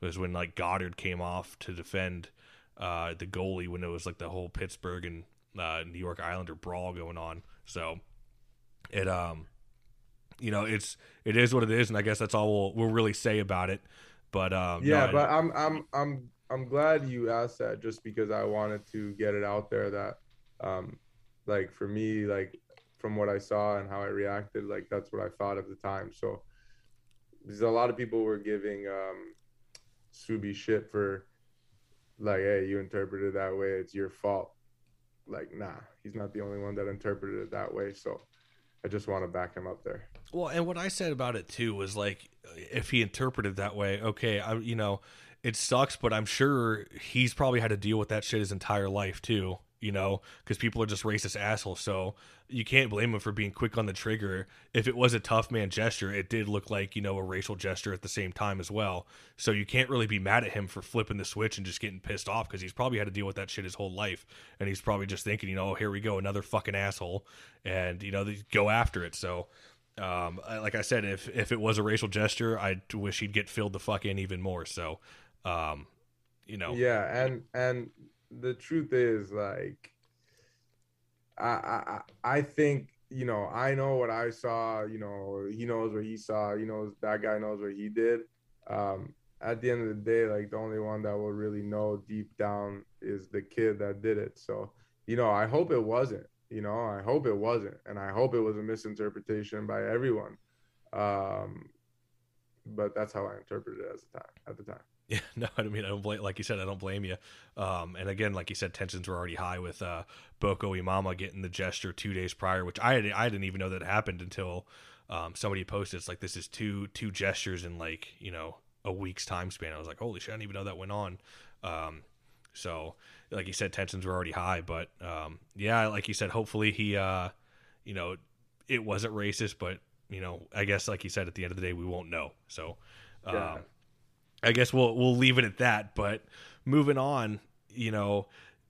[SPEAKER 6] was when like Godard came off to defend uh, the goalie when it was like the whole Pittsburgh and uh, New York Islander brawl going on. So it um you know it's it is what it is, and I guess that's all we'll we'll really say about it. But um,
[SPEAKER 7] yeah, no, but I'm I'm I'm I'm glad you asked that just because I wanted to get it out there that um like for me like from what I saw and how I reacted like that's what I thought at the time. So there's a lot of people were giving um Subi shit for like, hey, you interpreted it that way, it's your fault. Like, nah, he's not the only one that interpreted it that way. So I just want to back him up there.
[SPEAKER 6] Well, and what I said about it too was like, if he interpreted that way, okay, I, you know, it sucks, but I'm sure he's probably had to deal with that shit his entire life too you know, because people are just racist assholes. So you can't blame him for being quick on the trigger. If it was a tough man gesture, it did look like, you know, a racial gesture at the same time as well. So you can't really be mad at him for flipping the switch and just getting pissed off because he's probably had to deal with that shit his whole life. And he's probably just thinking, you know, oh, here we go, another fucking asshole. And, you know, they go after it. So. Um, like I said, if if it was a racial gesture, I wish he'd get filled the fuck in even more. So, um, you know,
[SPEAKER 7] yeah, and and the truth is like I, I I think you know I know what I saw. You know he knows what he saw. You know that guy knows what he did. Um, at the end of the day, like the only one that will really know deep down is the kid that did it. So you know I hope it wasn't. You know I hope it wasn't, and I hope it was a misinterpretation by everyone. Um, but that's how I interpreted it at the time. At the time. <laughs>
[SPEAKER 6] Yeah, no, I mean, I don't blame, like you said, I don't blame you. Um, and again, like you said, tensions were already high with uh, Boko Imama getting the gesture two days prior, which I I didn't even know that happened until um, somebody posted. It's like this is two two gestures in like you know a week's time span. I was like, holy shit, I didn't even know that went on. Um, so, like you said, tensions were already high, but um, yeah, like you said, hopefully he, uh, you know, it wasn't racist, but you know, I guess like you said, at the end of the day, we won't know. So. Yeah um, I guess we'll we'll leave it at that. But moving on, you know,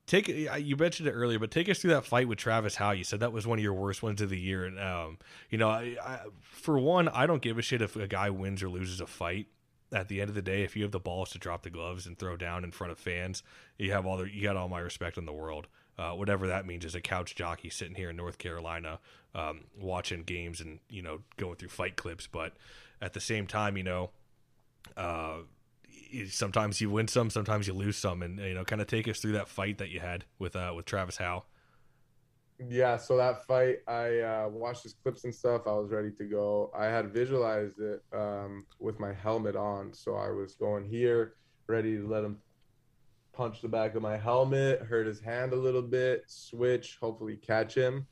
[SPEAKER 6] take you mentioned it earlier, but take us through that fight with Travis Howe. You said that was one of your worst ones of the year, and um, you know, I, I, for one, I don't give a shit if a guy wins or loses a fight. At the end of the day, if you have the balls to drop the gloves and throw down in front of fans, you have all the you got all my respect in the world. Uh, whatever that means as a couch jockey sitting here in North Carolina, um, watching games and you know going through fight clips. But at the same time, you know, uh, sometimes you win some, sometimes you lose some, and you know, kind of take us through that fight that you had with uh, with Travis Howe.
[SPEAKER 7] Yeah, so that fight, I uh, watched his clips and stuff. I was ready to go. I had visualized it um, with my helmet on, so I was going here, ready to let him punch the back of my helmet, hurt his hand a little bit, switch, hopefully catch him.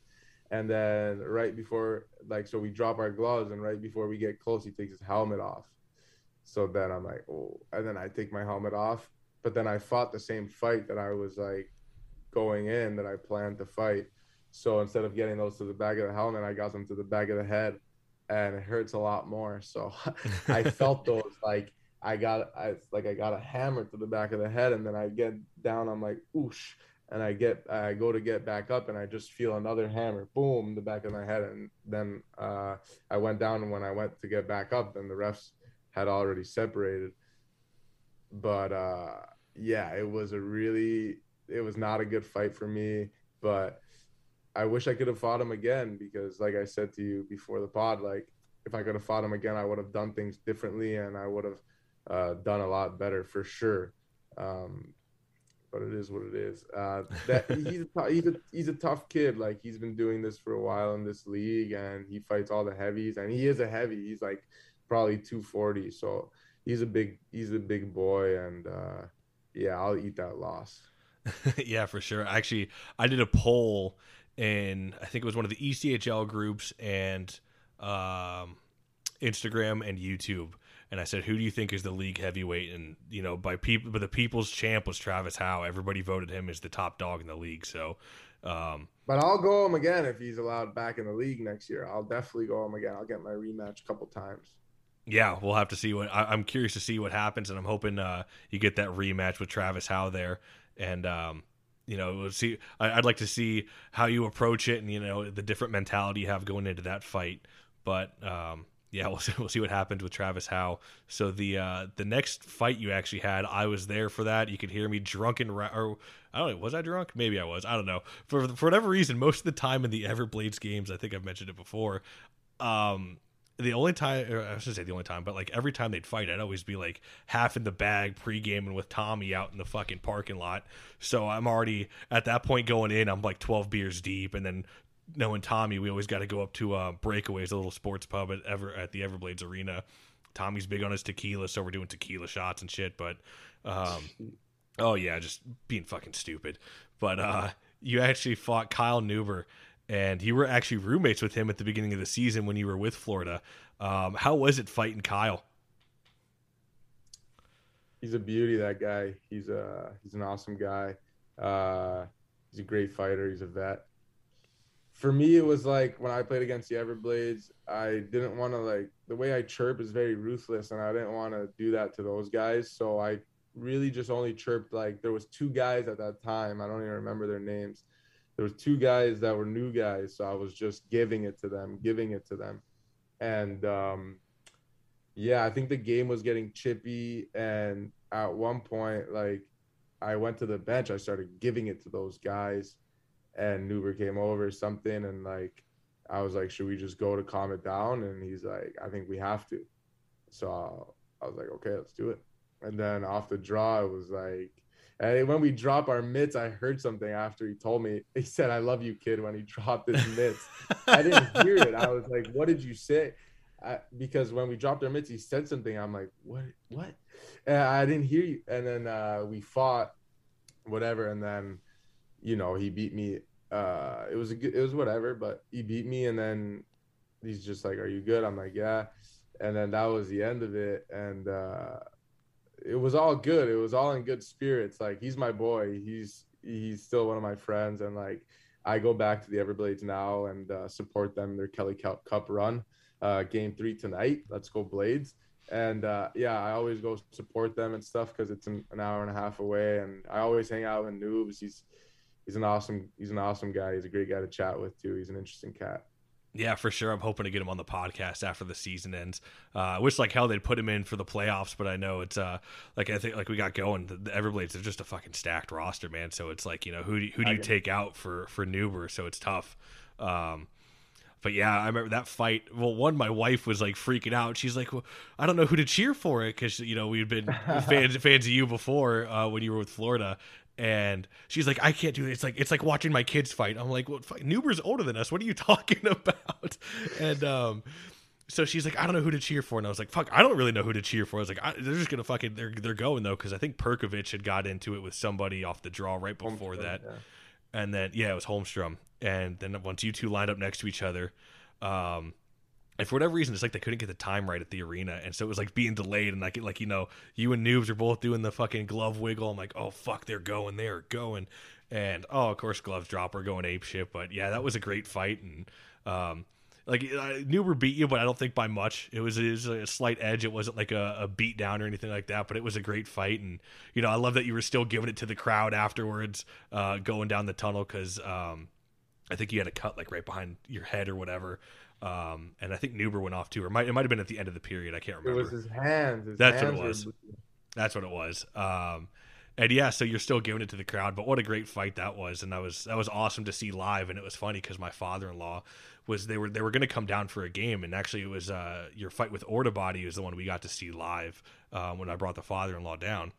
[SPEAKER 7] And then right before, like, so we drop our gloves, and right before we get close, he takes his helmet off. So then I'm like, oh, and then I take my helmet off. But then I fought the same fight that I was like going in that I planned to fight. So instead of getting those to the back of the helmet, I got them to the back of the head, and it hurts a lot more. So <laughs> I felt those like I got I like I got a hammer to the back of the head, and then I get down. I'm like oosh, and I get I go to get back up, and I just feel another hammer, boom, the back of my head, and then uh, I went down. And when I went to get back up, then the refs had already separated. But uh, yeah, it was a really, it was not a good fight for me. But I wish I could have fought him again because, like I said to you before the pod, like if I could have fought him again, I would have done things differently and I would have uh, done a lot better for sure. Um, but it is what it is. Uh, that he's a, he's a he's a tough kid. Like he's been doing this for a while in this league, and he fights all the heavies, and he is a heavy. He's like probably 240, so he's a big he's a big boy, and uh, yeah, I'll eat that loss. <laughs>
[SPEAKER 6] yeah, for sure. Actually, I did a poll in I think it was one of the ECHL groups and um, Instagram and YouTube and I said, "Who do you think is the league heavyweight?" And you know, by people, but the people's champ was Travis Howe. Everybody voted him as the top dog in the league. So, um,
[SPEAKER 7] but I'll go him again if he's allowed back in the league next year. I'll definitely go him again. I'll get my rematch a couple times.
[SPEAKER 6] Yeah, we'll have to see what. I, am curious to see what happens, and I'm hoping uh, you get that rematch with Travis Howe there, and um, you know, we'll see. I, would like to see how you approach it, and you know, the different mentality you have going into that fight. But um, yeah, <laughs> we'll see, we'll see what happens with Travis Howe. So the uh, the next fight you actually had, I was there for that. You could hear me drunken, or I don't know, was I drunk? Maybe I was. I don't know. For for whatever reason, most of the time in the Everblades games, I think I've mentioned it before. Um, the only time, I shouldn't say the only time, but like every time they'd fight, I'd always be like half in the bag pre-gaming with Tommy out in the fucking parking lot. So I'm already at that point going in. I'm like 12 beers deep, and then knowing Tommy, we always got to go up to uh, Breakaways, a little sports pub at ever at the Everblades Arena. Tommy's big on his tequila, so we're doing tequila shots and shit. But, um, oh yeah, just being fucking stupid. But uh, you actually fought Kyle Neuber, and you were actually roommates with him at the beginning of the season when you were with Florida. Um, how was it fighting Kyle?
[SPEAKER 7] He's a beauty. That guy. He's a he's an awesome guy. Uh, he's a great fighter. He's a vet for me it was like when I played against the Everblades, I didn't want to like the way I chirp is very ruthless and I didn't want to do that to those guys. So I really just only chirped like there was two guys at that time. I don't even remember their names. There was two guys that were new guys, so I was just giving it to them, giving it to them. And um yeah, I think the game was getting chippy and at one point like I went to the bench, I started giving it to those guys and Neuber came over or something and like I was like, should we just go to calm it down? And he's like, I think we have to. So I was like, okay, let's do it. And then off the draw, it was like, and when we drop our mitts, I heard something after he told me. He said, "I love you, kid." When he <laughs> dropped his mitts, I didn't hear it. I was like, "What did you say?" I, because when we dropped our mitts, he said something. I'm like, "What? What?" And I didn't hear you. And then uh, we fought, whatever. And then you know, he beat me. Uh, it was a good, it was whatever, but he beat me, and then he's just like, "Are you good?" I'm like, "Yeah," and then that was the end of it, and uh, it was all good. It was all in good spirits. Like he's my boy. He's he's still one of my friends, and like I go back to the Everblades now and uh, support them their Kelly Cup run. Uh, game three tonight. Let's go Blades and uh, yeah, I always go support them and stuff because it's an, an, hour and a half away, and I always hang out with Noobs. He's he's an awesome he's an awesome guy. He's a great guy to chat with too. He's an interesting cat.
[SPEAKER 6] Yeah, for sure. I'm hoping to get him on the podcast after the season ends. Uh, I wish like hell they'd put him in for the playoffs, but I know it's uh like I think like we got going. The, the Everblades are just a fucking stacked roster, man. So it's like you know who do, who do you take out for for Neuber? So it's tough. Um, but yeah, I remember that fight. Well, one, my wife was like freaking out. She's like, well, I don't know who to cheer for it because you know we'd been <laughs> fans fans of you before uh, when you were with Florida, and she's like, I can't do it. It's like it's like watching my kids fight. I'm like, well, Neuber's older than us. What are you <laughs> talking about? And um, so she's like, I don't know who to cheer for, and I was like, fuck, I don't really know who to cheer for. I was like, I, they're just gonna fucking they're they're going though because I think Perkovic had got into it with somebody off the draw right before Holmstrom, that, yeah. and then yeah, it was Holmstrom, and then once you two lined up next to each other, um, and for whatever reason, it's like they couldn't get the time right at the arena, and so it was like being delayed. And like, like you know, you and Noobs are both doing the fucking glove wiggle. I'm like, oh fuck, they're going, they're going, and oh, of course, gloves drop, we're going ape shit. But yeah, that was a great fight, and um, like uh, Neuber beat you, but I don't think by much. It was, it was a slight edge. It wasn't like a, a beat down or anything like that. But it was a great fight, and you know, I love that you were still giving it to the crowd afterwards, uh, going down the tunnel because um, I think you had a cut like right behind your head or whatever. Um, and I think Neuber went off too, or it might, it might have been at the end of the period. I can't remember.
[SPEAKER 7] It was his hands. His
[SPEAKER 6] That's
[SPEAKER 7] hands
[SPEAKER 6] what it was. That's what it was. Um, and yeah, so you're still giving it to the crowd, but what a great fight that was, and that was that was awesome to see live. And it was funny because my father-in-law was they were they were going to come down for a game, and actually it was uh, your fight with Orta Body was the one we got to see live uh, when I brought the father-in-law down.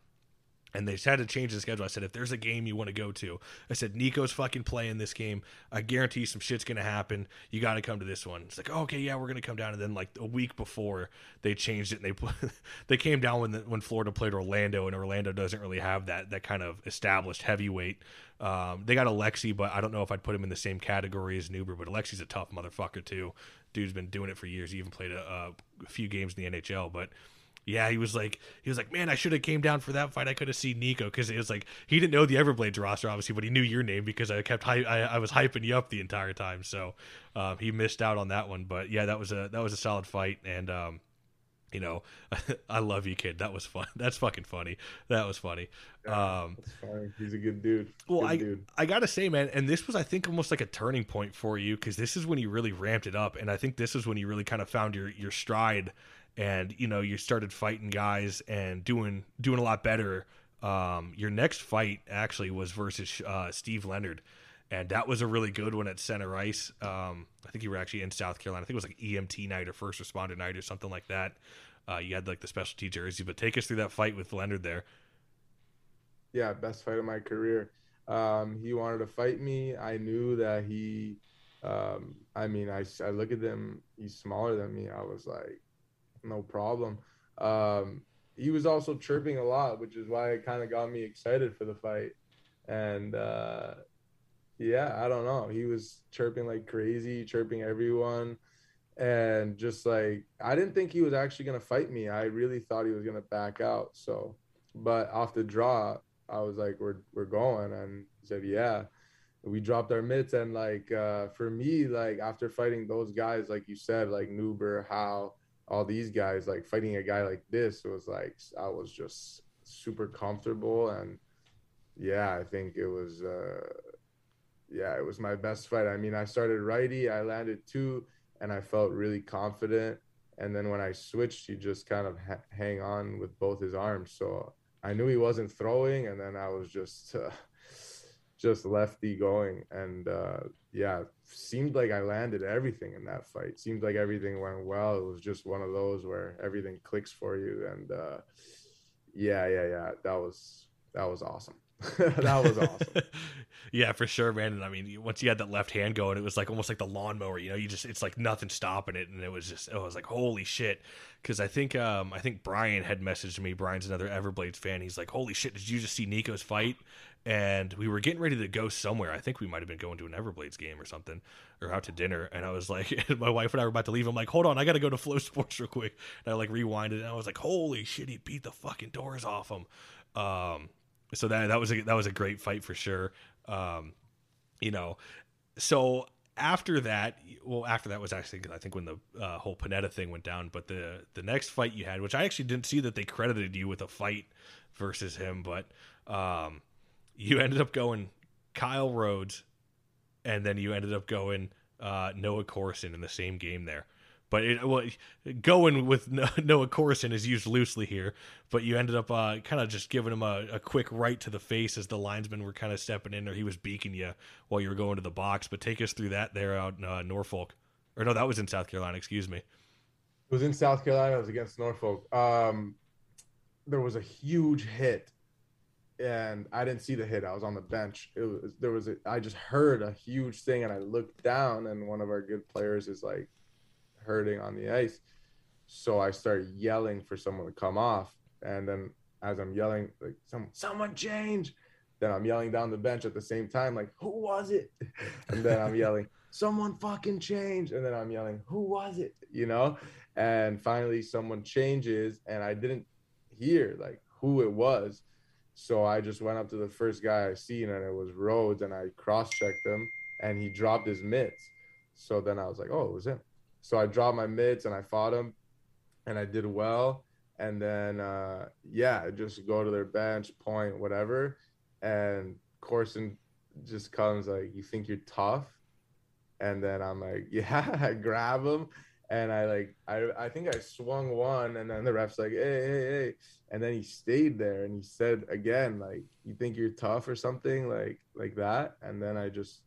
[SPEAKER 6] And they had to change the schedule. I said, if there's a game you want to go to, I said, Nico's fucking playing this game. I guarantee some shit's gonna happen. You got to come to this one. It's like, oh, okay, yeah, we're gonna come down. And then like a week before, they changed it and they <laughs> they came down when the, when Florida played Orlando, and Orlando doesn't really have that that kind of established heavyweight. Um, they got Alexi, but I don't know if I'd put him in the same category as Neuber. But Alexi's a tough motherfucker too. Dude's been doing it for years. He even played a, a few games in the NHL, but yeah, he was like, he was like, man, I should have came down for that fight. I could have seen Nico because it was like he didn't know the Everblades roster, obviously, but he knew your name because I kept hy- I, I was hyping you up the entire time. So um, he missed out on that one, but yeah, that was a that was a solid fight, and um, you know, <laughs> I love you, kid. That was fun. <laughs> That's fucking funny. That was funny.
[SPEAKER 7] Yeah, um. He's a good dude.
[SPEAKER 6] Well,
[SPEAKER 7] good
[SPEAKER 6] I
[SPEAKER 7] dude.
[SPEAKER 6] I gotta say, man, and this was I think almost like a turning point for you because this is when you really ramped it up, and I think this is when you really kind of found your your stride and you know you started fighting guys and doing doing a lot better. Um, your next fight actually was versus uh, Steve Leonard, and that was a really good one at center ice. Um, I think you were actually in South Carolina. I think it was like EMT night or first responder night or something like that. Uh, you had like the specialty jersey, but take us through that fight with Leonard there.
[SPEAKER 7] Yeah, best fight of my career. Um, he wanted to fight me. I knew that he. Um, I mean, I, I look at him. He's smaller than me. I was like, no problem. Um, he was also chirping a lot, which is why it kind of got me excited for the fight. And uh, yeah, I don't know. He was chirping like crazy, chirping everyone. And just like, I didn't think he was actually going to fight me. I really thought he was going to back out. So, but off the draw, I was like, we're, we're going. And he said, yeah. We dropped our mitts. And like, uh, for me, like after fighting those guys, like you said, like Neuber, Howe, all these guys like fighting a guy like this was like I was just super comfortable and yeah, I think it was uh yeah, it was my best fight. I mean, I started righty, I landed two and I felt really confident and then when I switched, he just kind of ha- hang on with both his arms. So I knew he wasn't throwing and then I was just uh, just lefty going and uh yeah, seemed like I landed everything in that fight. Seemed like everything went well. It was just one of those where everything clicks for you. And uh, yeah, yeah, yeah. That was that was awesome. <laughs> that was awesome. <laughs>
[SPEAKER 6] yeah, for sure, man. And I mean, once you had that left hand going, it was like almost like the lawnmower. You know, you just it's like nothing stopping it, and it was just it was like holy shit. Because I think um I think Brian had messaged me. Brian's another Everblades fan. He's like, holy shit, did you just see Nico's fight? And we were getting ready to go somewhere. I think we might have been going to an Everblades game or something, or out to dinner. And I was like, <laughs> my wife and I were about to leave. I'm like, hold on, I got to go to Flow Sports real quick. And I like rewinded, and I was like, holy shit, he beat the fucking doors off him. Um, so that that was a that was a great fight for sure. Um, you know, so after that, well, after that was actually I think when the uh, whole Panetta thing went down. But the the next fight you had, which I actually didn't see that they credited you with a fight versus him, but um, you ended up going Kyle Rhodes, and then you ended up going uh, Noah Corson in the same game there. But it, well, going with <laughs> Noah Corson is used loosely here, but you ended up uh, kind of just giving him a, a, quick right to the face as the linesmen were kind of stepping in, or he was beaking you while you were going to the box. But take us through that there out in uh, Norfolk, or no, that was in South Carolina. Excuse me.
[SPEAKER 7] It was in South Carolina. It was against Norfolk. Um, there was a huge hit and I didn't see the hit. I was on the bench. It was there was a, I just heard a huge thing, and I looked down, and one of our good players is like hurting on the ice. So I start yelling for someone to come off, and then as I'm yelling, like some someone change, then I'm yelling down the bench at the same time, like who was it? <laughs> And then I'm yelling, someone fucking change, and then I'm yelling, who was it? You know, and finally someone changes, and I didn't hear like who it was so I just went up to the first guy I seen, and it was Rhodes, and I cross-checked him, and he dropped his mitts. So then I was like, oh, it was him. So I dropped my mitts and I fought him, and I did well. And then uh, yeah, just go to their bench, point, whatever. And Corson just comes like, you think you're tough? And then I'm like, <laughs> yeah, I grab him and I like I I think I swung one, and then the ref's like, hey, hey, hey, and then he stayed there, and he said again, like, you think you're tough or something, like like that, and then I just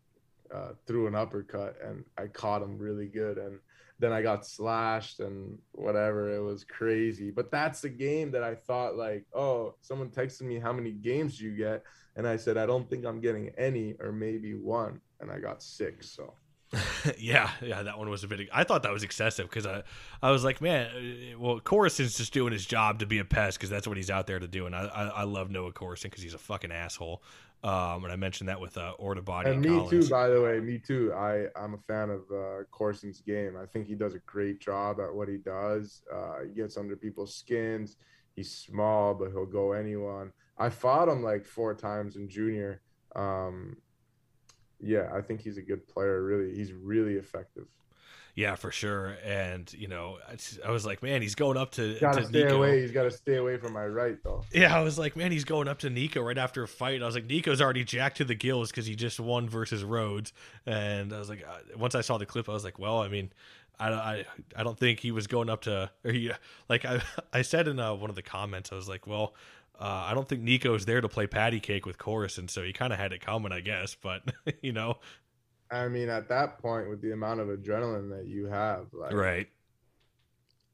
[SPEAKER 7] uh, threw an uppercut, and I caught him really good, and then I got slashed and whatever. It was crazy. But that's the game that I thought like, oh, someone texted me how many games do you get, and I said I don't think I'm getting any or maybe one, and I got six. So. <laughs>
[SPEAKER 6] yeah, yeah, that one was a bit. I thought that was excessive because I, I was like, man, uh, well, Corson's just doing his job to be a pest because that's what he's out there to do, and I, I, I love Noah Corson because he's a fucking asshole. Um, and I mentioned that with uh, Body
[SPEAKER 7] and,
[SPEAKER 6] and
[SPEAKER 7] me
[SPEAKER 6] Collins.
[SPEAKER 7] too. By the way, me too. I I'm a fan of uh, Corson's game. I think he does a great job at what he does. Uh, he gets under people's skins. He's small, but he'll go anyone. I fought him like four times in junior. Um, yeah, I think he's a good player. Really, he's really effective.
[SPEAKER 6] Yeah, for sure. And you know, I was like, man, he's going up to.
[SPEAKER 7] Got
[SPEAKER 6] to
[SPEAKER 7] stay
[SPEAKER 6] Nico.
[SPEAKER 7] away. He's got to stay away from my right though.
[SPEAKER 6] Yeah, I was like, man, he's going up to Nico right after a fight. I was like, Nico's already jacked to the gills because he just won versus Rhodes. And I was like, uh, once I saw the clip, I was like, well, I mean, I, I, I don't think he was going up to, or he, like I, <laughs> I said in uh, one of the comments, I was like, well, uh, I don't think Nico's there to play patty cake with Corson, and so he kind of had it coming, I guess. But <laughs> you know,
[SPEAKER 7] I mean, at that point, with the amount of adrenaline that you have, like,
[SPEAKER 6] right?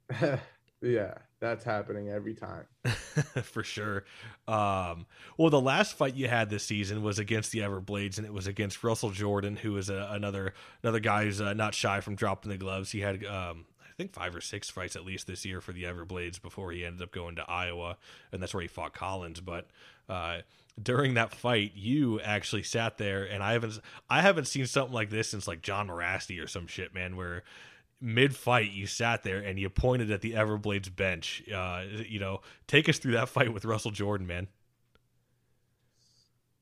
[SPEAKER 6] <laughs>
[SPEAKER 7] yeah, that's happening every time. <laughs>
[SPEAKER 6] For sure. Um, well, the last fight you had this season was against the Everblades, and it was against Russell Jordan, who is a, another another guy who's uh, not shy from dropping the gloves. He had um, think five or six fights at least this year for the Everblades before he ended up going to Iowa, and that's where he fought Collins. But uh, during that fight, you actually sat there, and I haven't I haven't seen something like this since like Jon Mirasty or some shit, man. Where mid fight you sat there and you pointed at the Everblades bench. Uh, you know, take us through that fight with Russell Jordan, man.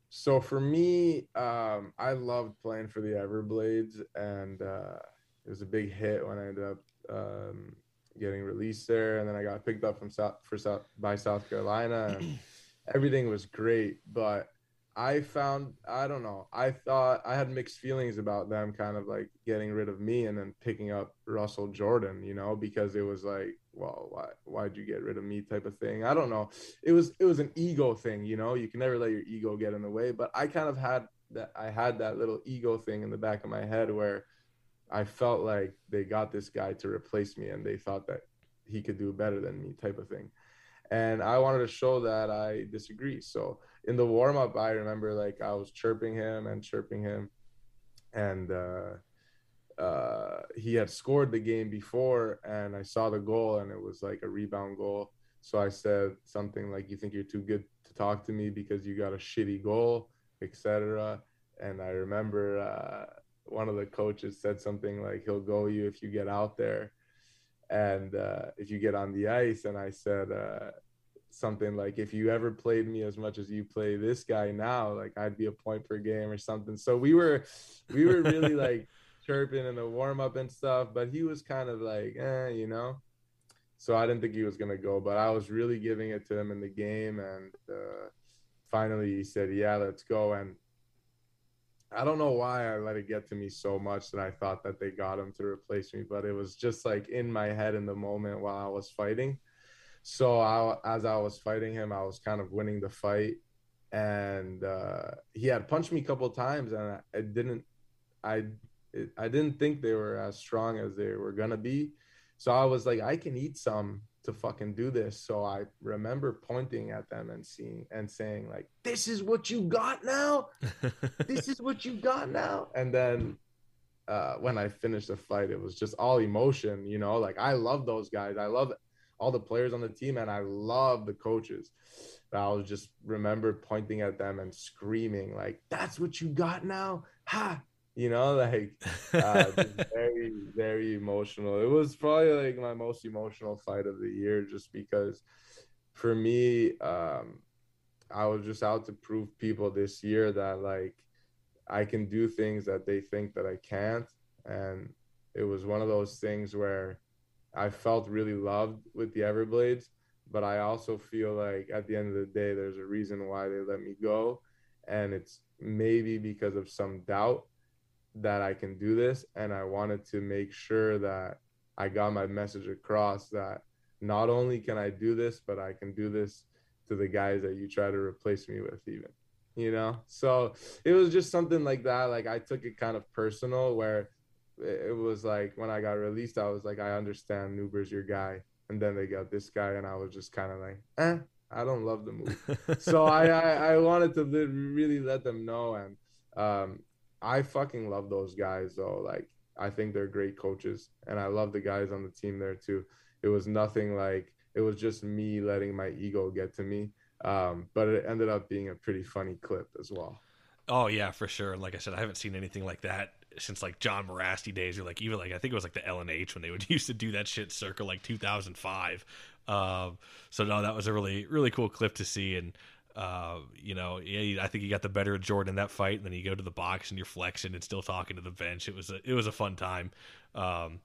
[SPEAKER 7] So for me, um, I loved playing for the Everblades, and uh, it was a big hit when I ended up um, getting released there, and then I got picked up from South for South by South Carolina, and <clears throat> everything was great. But I found I don't know. I thought I had mixed feelings about them kind of like getting rid of me and then picking up Russell Jordan, you know, because it was like, well, why why'd you get rid of me type of thing. I don't know. It was it was an ego thing, you know. You can never let your ego get in the way, but I kind of had that I had that little ego thing in the back of my head where I felt like they got this guy to replace me and they thought that he could do better than me type of thing. And I wanted to show that I disagree. So in the warm up, I remember like I was chirping him and chirping him. And uh, uh, he had scored the game before and I saw the goal and it was like a rebound goal. So I said something like, You think you're too good to talk to me because you got a shitty goal, etc. And I remember uh, one of the coaches said something like he'll go you if you get out there and uh, if you get on the ice. And i said uh, something like if you ever played me as much as you play this guy now like i'd be a point per game or something. So we were we were really <laughs> like chirping in the warm up and stuff but he was kind of like eh, you know? So i didn't think he was going to go but i was really giving it to him in the game and uh, finally he said yeah let's go. And I don't know why I let it get to me so much that I thought that they got him to replace me, but it was just like in my head in the moment while I was fighting. So I, as I was fighting him, I was kind of winning the fight, and uh, he had punched me a couple times, and I, I didn't, I, it, I didn't think they were as strong as they were gonna be. So I was like, I can eat some to fucking do this. So I remember pointing at them and seeing and saying like, "This is what you got now. <laughs> this is what you got now." And then uh, when I finished the fight, it was just all emotion. You know, like I love those guys. I love all the players on the team, and I love the coaches. But I was just remember pointing at them and screaming like, "That's what you got now, ha!" You know like uh, <laughs> very very emotional. It was probably like my most emotional fight of the year just because for me um i was just out to prove people this year that like i can do things that they think that i can't. And it was one of those things where i felt really loved with the everblades but i also feel like at the end of the day there's a reason why they let me go. And it's maybe because of some doubt that I can do this. And I wanted to make sure that I got my message across that not only can I do this, but I can do this to the guys that you try to replace me with, even, you know? So it was just something like that. Like I took it kind of personal where it was like when I got released, I was like, I understand Neuber's your guy, and then they got this guy, and I was just kind of like, eh, I don't love the move. <laughs> so I, I, I wanted to really let them know, and um, I fucking love those guys though. Like I think they're great coaches, and I love the guys on the team there too. It was nothing like it was just me letting my ego get to me, um, but it ended up being a pretty funny clip as well.
[SPEAKER 6] Oh yeah, for sure. And like I said, I haven't seen anything like that since like Jon Mirasty days, or like even like I think it was like the LNH when they would <laughs> used to do that shit circa like 2005. Um, so no, that was a really really cool clip to see, and uh, you know, yeah, I think you got the better of Jordan in that fight, and then you go to the box and you're flexing and still talking to the bench. It was a it was a fun time. Um,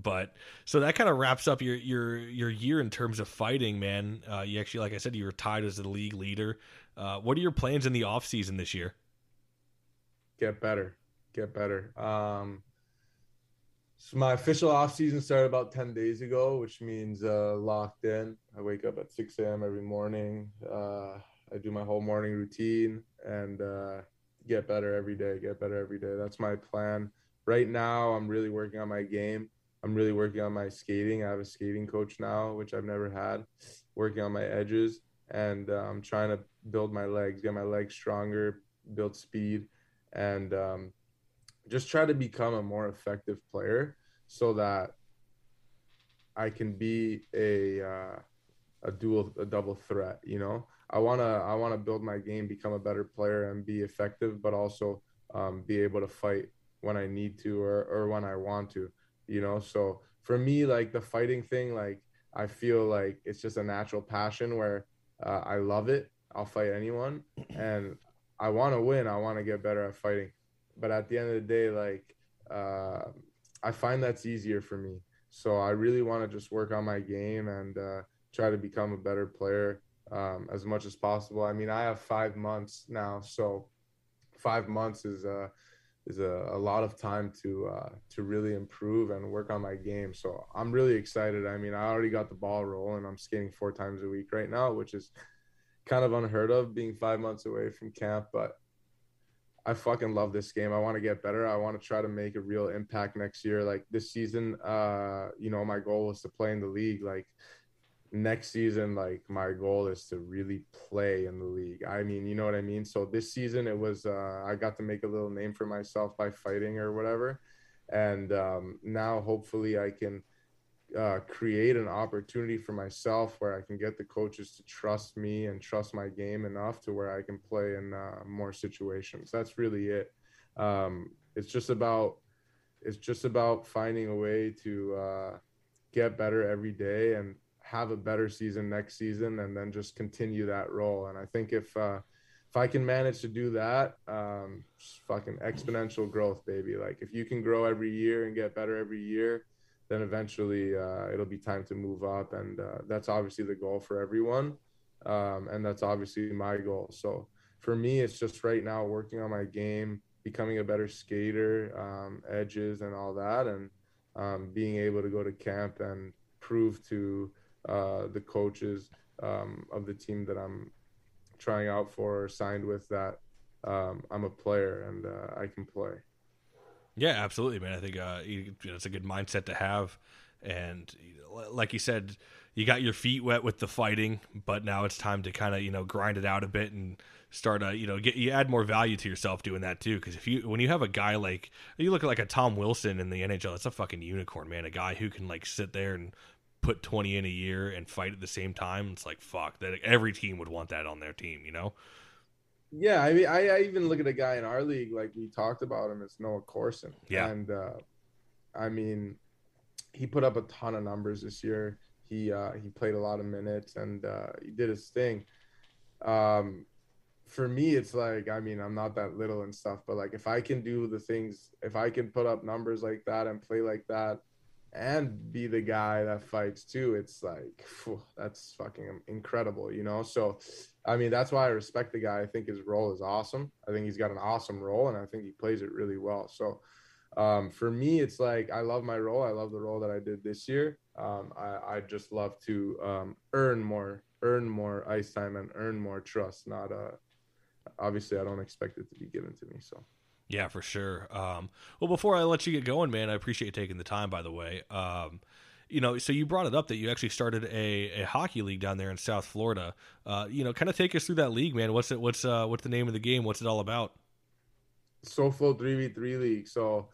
[SPEAKER 6] but so that kind of wraps up your your your year in terms of fighting, man. Uh, you actually, like I said, you were tied as the league leader. Uh, what are your plans in the off season this year?
[SPEAKER 7] Get better, get better. Um, so my official off season started about 10 days ago, which means uh, locked in. I wake up at 6 a.m. every morning. Uh, I do my whole morning routine and uh, get better every day, get better every day. That's my plan. Right now, I'm really working on my game. I'm really working on my skating. I have a skating coach now, which I've never had, working on my edges. And uh, I'm trying to build my legs, get my legs stronger, build speed. And um, just try to become a more effective player so that I can be a uh, a dual a double threat. You know, I wanna I wanna build my game, become a better player, and be effective, but also um, be able to fight when I need to or or when I want to. You know, so for me, like the fighting thing, like I feel like it's just a natural passion where uh, I love it. I'll fight anyone, and I want to win. I want to get better at fighting but at the end of the day, like uh, I find that's easier for me. So I really want to just work on my game and uh, try to become a better player um, as much as possible. I mean, I have five months now, so five months is a is a, a lot of time to uh, to really improve and work on my game. So I'm really excited. I mean, I already got the ball rolling. I'm skating four times a week right now, which is kind of unheard of being five months away from camp, but I fucking love this game. I want to get better. I want to try to make a real impact next year. Like this season, uh, you know, my goal was to play in the league. Like next season, like my goal is to really play in the league. I mean, you know what I mean? So this season it was uh I got to make a little name for myself by fighting or whatever. And um now hopefully I can uh, create an opportunity for myself where I can get the coaches to trust me and trust my game enough to where I can play in uh, more situations. That's really it. Um, it's just about it's just about finding a way to uh, get better every day and have a better season next season, and then just continue that role. And I think if uh, if I can manage to do that, um, fucking exponential growth, baby. Like if you can grow every year and get better every year then eventually uh, it'll be time to move up, and uh, that's obviously the goal for everyone, um, and that's obviously my goal. So for me, it's just right now working on my game, becoming a better skater, um, edges, and all that, and um, being able to go to camp and prove to uh, the coaches um, of the team that I'm trying out for or signed with that um, I'm a player and uh, I can play.
[SPEAKER 6] Yeah, absolutely, man. I think uh, you know, it's a good mindset to have, and like you said, you got your feet wet with the fighting, but now it's time to kind of you know grind it out a bit and start a you know get you add more value to yourself doing that too. Because if you when you have a guy like you look at like a Tom Wilson in the NHL, it's a fucking unicorn, man. A guy who can like sit there and put 20 in a year and fight at the same time. It's like fuck that every team would want that on their team, you know.
[SPEAKER 7] Yeah, I mean, I, I, even look at a guy in our league, like we talked about him, it's Noah Corson.
[SPEAKER 6] Yeah.
[SPEAKER 7] And uh, I mean, he put up a ton of numbers this year. He uh, he played a lot of minutes and uh, he did his thing. Um, for me, it's like I mean, I'm not that little and stuff, but like if I can do the things, if I can put up numbers like that and play like that, and be the guy that fights too, it's like phew, that's fucking incredible, you know. So I mean, that's why I respect the guy. I think his role is awesome. I think he's got an awesome role, and I think he plays it really well. So, um, for me, it's like I love my role. I love the role that I did this year. Um, I, I just love to um, earn more, earn more ice time, and earn more trust. Not uh, obviously, I don't expect it to be given to me. So.
[SPEAKER 6] Yeah, for sure. Um, well, before I let you get going, man, I appreciate you taking the time. By the way, um, you know, so you brought it up that you actually started a, a hockey league down there in South Florida. Uh, you know, kind of take us through that league, man. What's it? What's uh, what's the name of the game? What's it all about?
[SPEAKER 7] SoFlo three v three league. So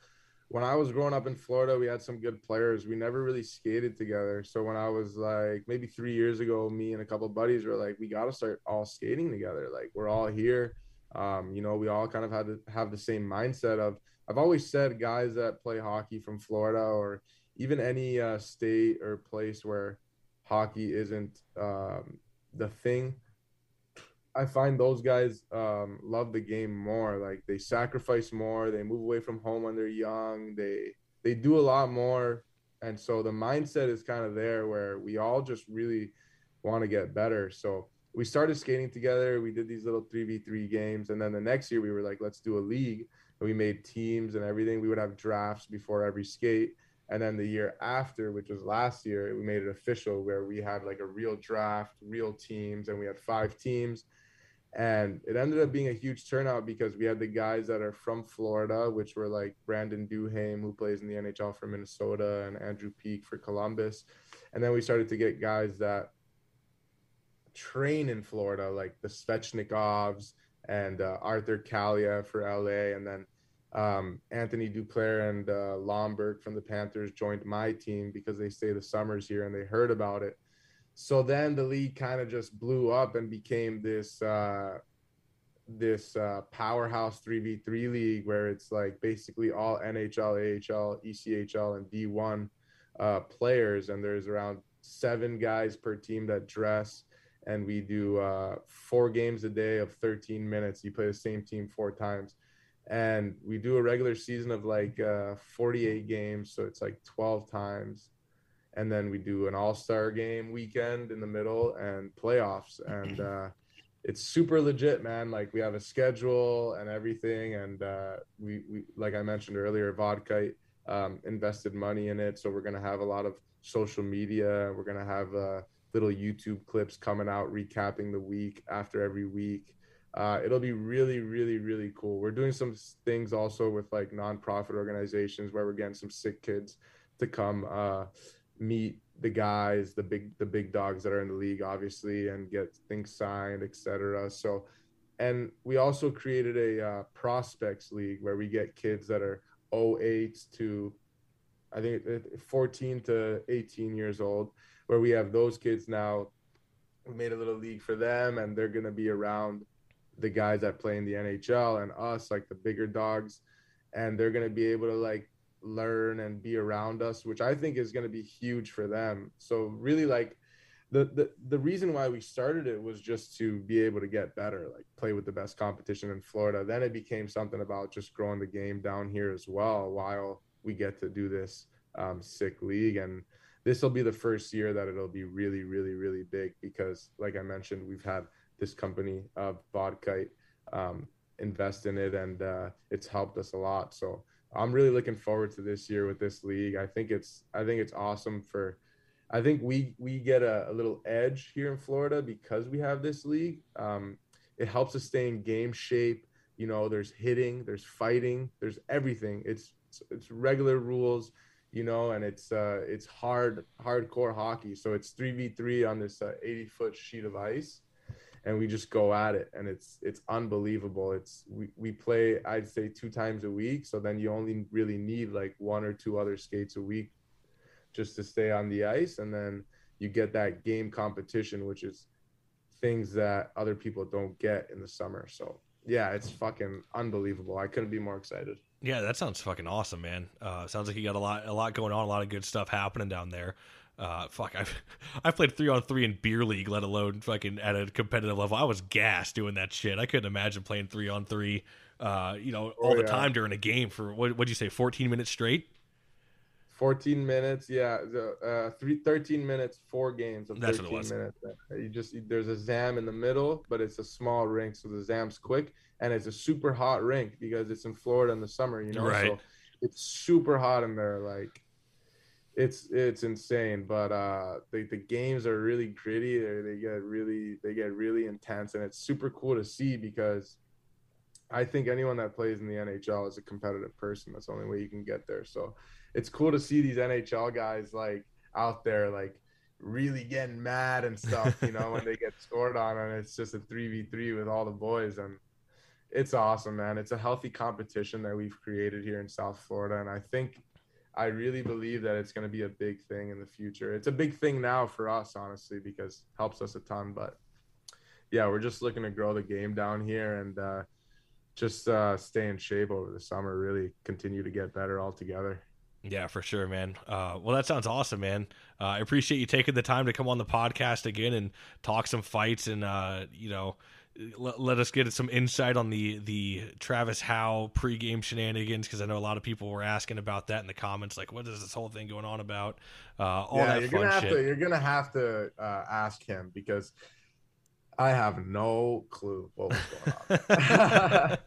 [SPEAKER 7] when I was growing up in Florida, we had some good players. We never really skated together. So when I was like maybe three years ago, me and a couple buddies were like, we got to start all skating together. Like we're all here. Um, you know, we all kind of had to have the same mindset of. I've always said guys that play hockey from Florida or even any uh, state or place where hockey isn't um, the thing I find those guys um, love the game more. Like they sacrifice more. They move away from home when they're young. They they do a lot more, and so the mindset is kind of there where we all just really want to get better. So we started skating together. We did these little three v three games, and then the next year we were like, let's do a league. And we made teams and everything. We would have drafts before every skate. And then the year after, which was last year, we made it official where we had like a real draft, real teams, and we had five teams and it ended up being a huge turnout because we had the guys that are from Florida, which were like Brandon Duhaime, who plays in the NHL for Minnesota, and Andrew Peeke for Columbus. And then we started to get guys that train in Florida, like the Svechnikovs and uh, Arthur Kaliyev for LA. And then um, Anthony Duclair and uh, Lomberg from the Panthers joined my team because they stay the summers here and they heard about it so then the league kind of just blew up and became this uh, this uh, powerhouse 3v3 league where it's like basically all NHL, AHL, ECHL, and D1 uh, players. And there's around seven guys per team that dress. And we do uh, four games a day of 13 minutes. You play the same team four times. And we do a regular season of like uh, 48 games. So it's like 12 times. And then we do an all-star game weekend in the middle and playoffs. And uh, it's super legit man. Like we have a schedule and everything. And uh, we, we like i mentioned earlier vodka um, invested money in it. So we're going to have a lot of social media. We're going to have uh, little youtube clips coming out recapping the week after every week uh, it'll be really really really cool we're doing some things also with like nonprofit organizations where we're getting some sick kids to come uh, meet the guys, the big the big dogs that are in the league, obviously, and get things signed, etc. So, and we also created a uh, prospects league where we get kids that are 08 to I think 14 to 18 years old, where we have those kids now. We made a little league for them, and they're gonna be around the guys that play in the NHL and us, like the bigger dogs, and they're gonna be able to like learn and be around us, which I think is going to be huge for them. So really like the, the the reason why we started it was just to be able to get better, like play with the best competition in Florida. Then it became something about just growing the game down here as well while we get to do this um, sick league. And this will be the first year that it'll be really, really, really big because, like I mentioned, we've had this company of Vodkite um, invest in it, and uh, it's helped us a lot. So I'm really looking forward to this year with this league. I think it's I think it's awesome for I think we we get a, a little edge here in Florida because we have this league. Um, it helps us stay in game shape. You know, there's hitting, there's fighting, there's everything. It's it's regular rules, you know, and it's uh it's hard hardcore hockey. So it's three v three on this uh, 80 foot sheet of ice and we just go at it and it's it's unbelievable. It's we, we play i'd say two times a week so then you only really need like one or two other skates a week just to stay on the ice and then you get that game competition which is things that other people don't get in the summer. So yeah it's fucking unbelievable. I couldn't be more excited.
[SPEAKER 6] Yeah that sounds fucking awesome man. Uh, sounds like you got a lot a lot going on a lot of good stuff happening down there uh, fuck, I've <laughs> I've played three on three in beer league, let alone fucking at a competitive level. I was gassed doing that shit. I couldn't imagine playing three on three, uh, you know, all oh, the time during a game for what would you say, fourteen minutes straight?
[SPEAKER 7] 14 minutes yeah uh, three, 13 minutes four games of That's 13 minutes you just there's a zam in the middle but it's a small rink so the zam's quick and it's a super hot rink because it's in florida in the summer you know right. so it's super hot in there like it's it's insane but uh the, the games are really gritty they, they get really they get really intense and it's super cool to see because I think anyone that plays in the NHL is a competitive person. That's the only way you can get there. So it's cool to see these NHL guys like out there like really getting mad and stuff, you know, when they get scored on and it's just a 3v3 with all the boys and it's awesome, man. It's a healthy competition that we've created here in South Florida and I think I really believe that it's going to be a big thing in the future. It's a big thing now for us honestly because helps us a ton, but yeah, we're just looking to grow the game down here and uh just uh, stay in shape over the summer. Really continue to get better all together.
[SPEAKER 6] Yeah, for sure, man. Uh, well, that sounds awesome, man. Uh, I appreciate you taking the time to come on the podcast again and talk some fights and uh, you know let, let, us get some insight on the the Travis Howe pregame shenanigans because I know a lot of people were asking about that in the comments. Like, what is this whole thing going on about? Uh, all yeah, that
[SPEAKER 7] you're
[SPEAKER 6] fun
[SPEAKER 7] gonna have
[SPEAKER 6] shit.
[SPEAKER 7] To, you're gonna have to uh, ask him because I have no clue what was going on.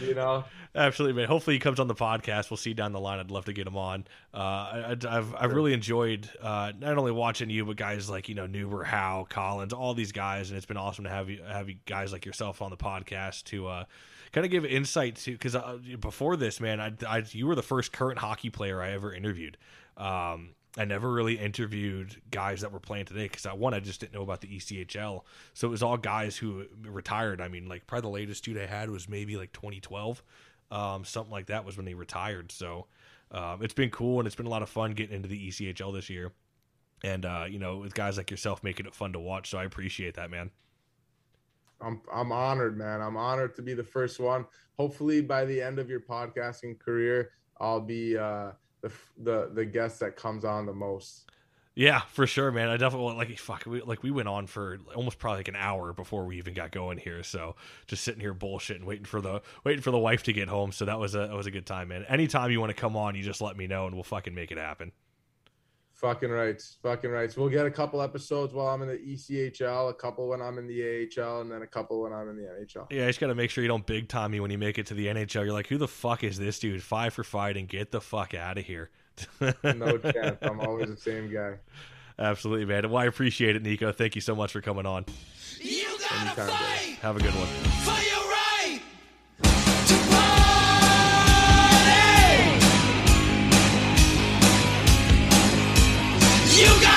[SPEAKER 7] <laughs> you know,
[SPEAKER 6] absolutely, man. Hopefully, he comes on the podcast. We'll see down the line. I'd love to get him on. Uh, I, have I've really enjoyed uh, not only watching you, but guys like you know Neuber, Howe, Collins, all these guys, and it's been awesome to have you have you guys like yourself on the podcast to. Uh, kind of give insight to because uh, before this, man, I, I, you were the first current hockey player I ever interviewed. Um, I never really interviewed guys that were playing today because I one I just didn't know about the ECHL, so it was all guys who retired. I mean, like probably the latest dude I had was maybe like 2012, um, something like that was when they retired. So um, it's been cool and it's been a lot of fun getting into the ECHL this year, and uh, you know with guys like yourself making it fun to watch. So I appreciate that, man.
[SPEAKER 7] I'm I'm honored, man. I'm honored to be the first one. Hopefully, by the end of your podcasting career, I'll be. Uh, the the the guest that comes on the most.
[SPEAKER 6] Yeah, for sure, man. I definitely like fuck. We, like we went on for almost probably like an hour before we even got going here. So just sitting here bullshitting, waiting for the waiting for the wife to get home. So that was a that was a good time, man. Anytime you want to come on, you just let me know and we'll fucking make it happen.
[SPEAKER 7] Fucking rights, fucking rights. We'll get a couple episodes while I'm in the ECHL, a couple when I'm in the AHL, and then a couple when I'm in the NHL.
[SPEAKER 6] Yeah, you just got to make sure you don't big time me when you make it to the NHL. You're like, who the fuck is this dude? Five for fighting. Get the fuck out of here.
[SPEAKER 7] no <laughs> chance. I'm always the same guy.
[SPEAKER 6] Absolutely, man. Well, I appreciate it, Nico. Thank you so much for coming on.
[SPEAKER 5] You gotta Anytime, fight.
[SPEAKER 6] Have a good one.
[SPEAKER 5] For You got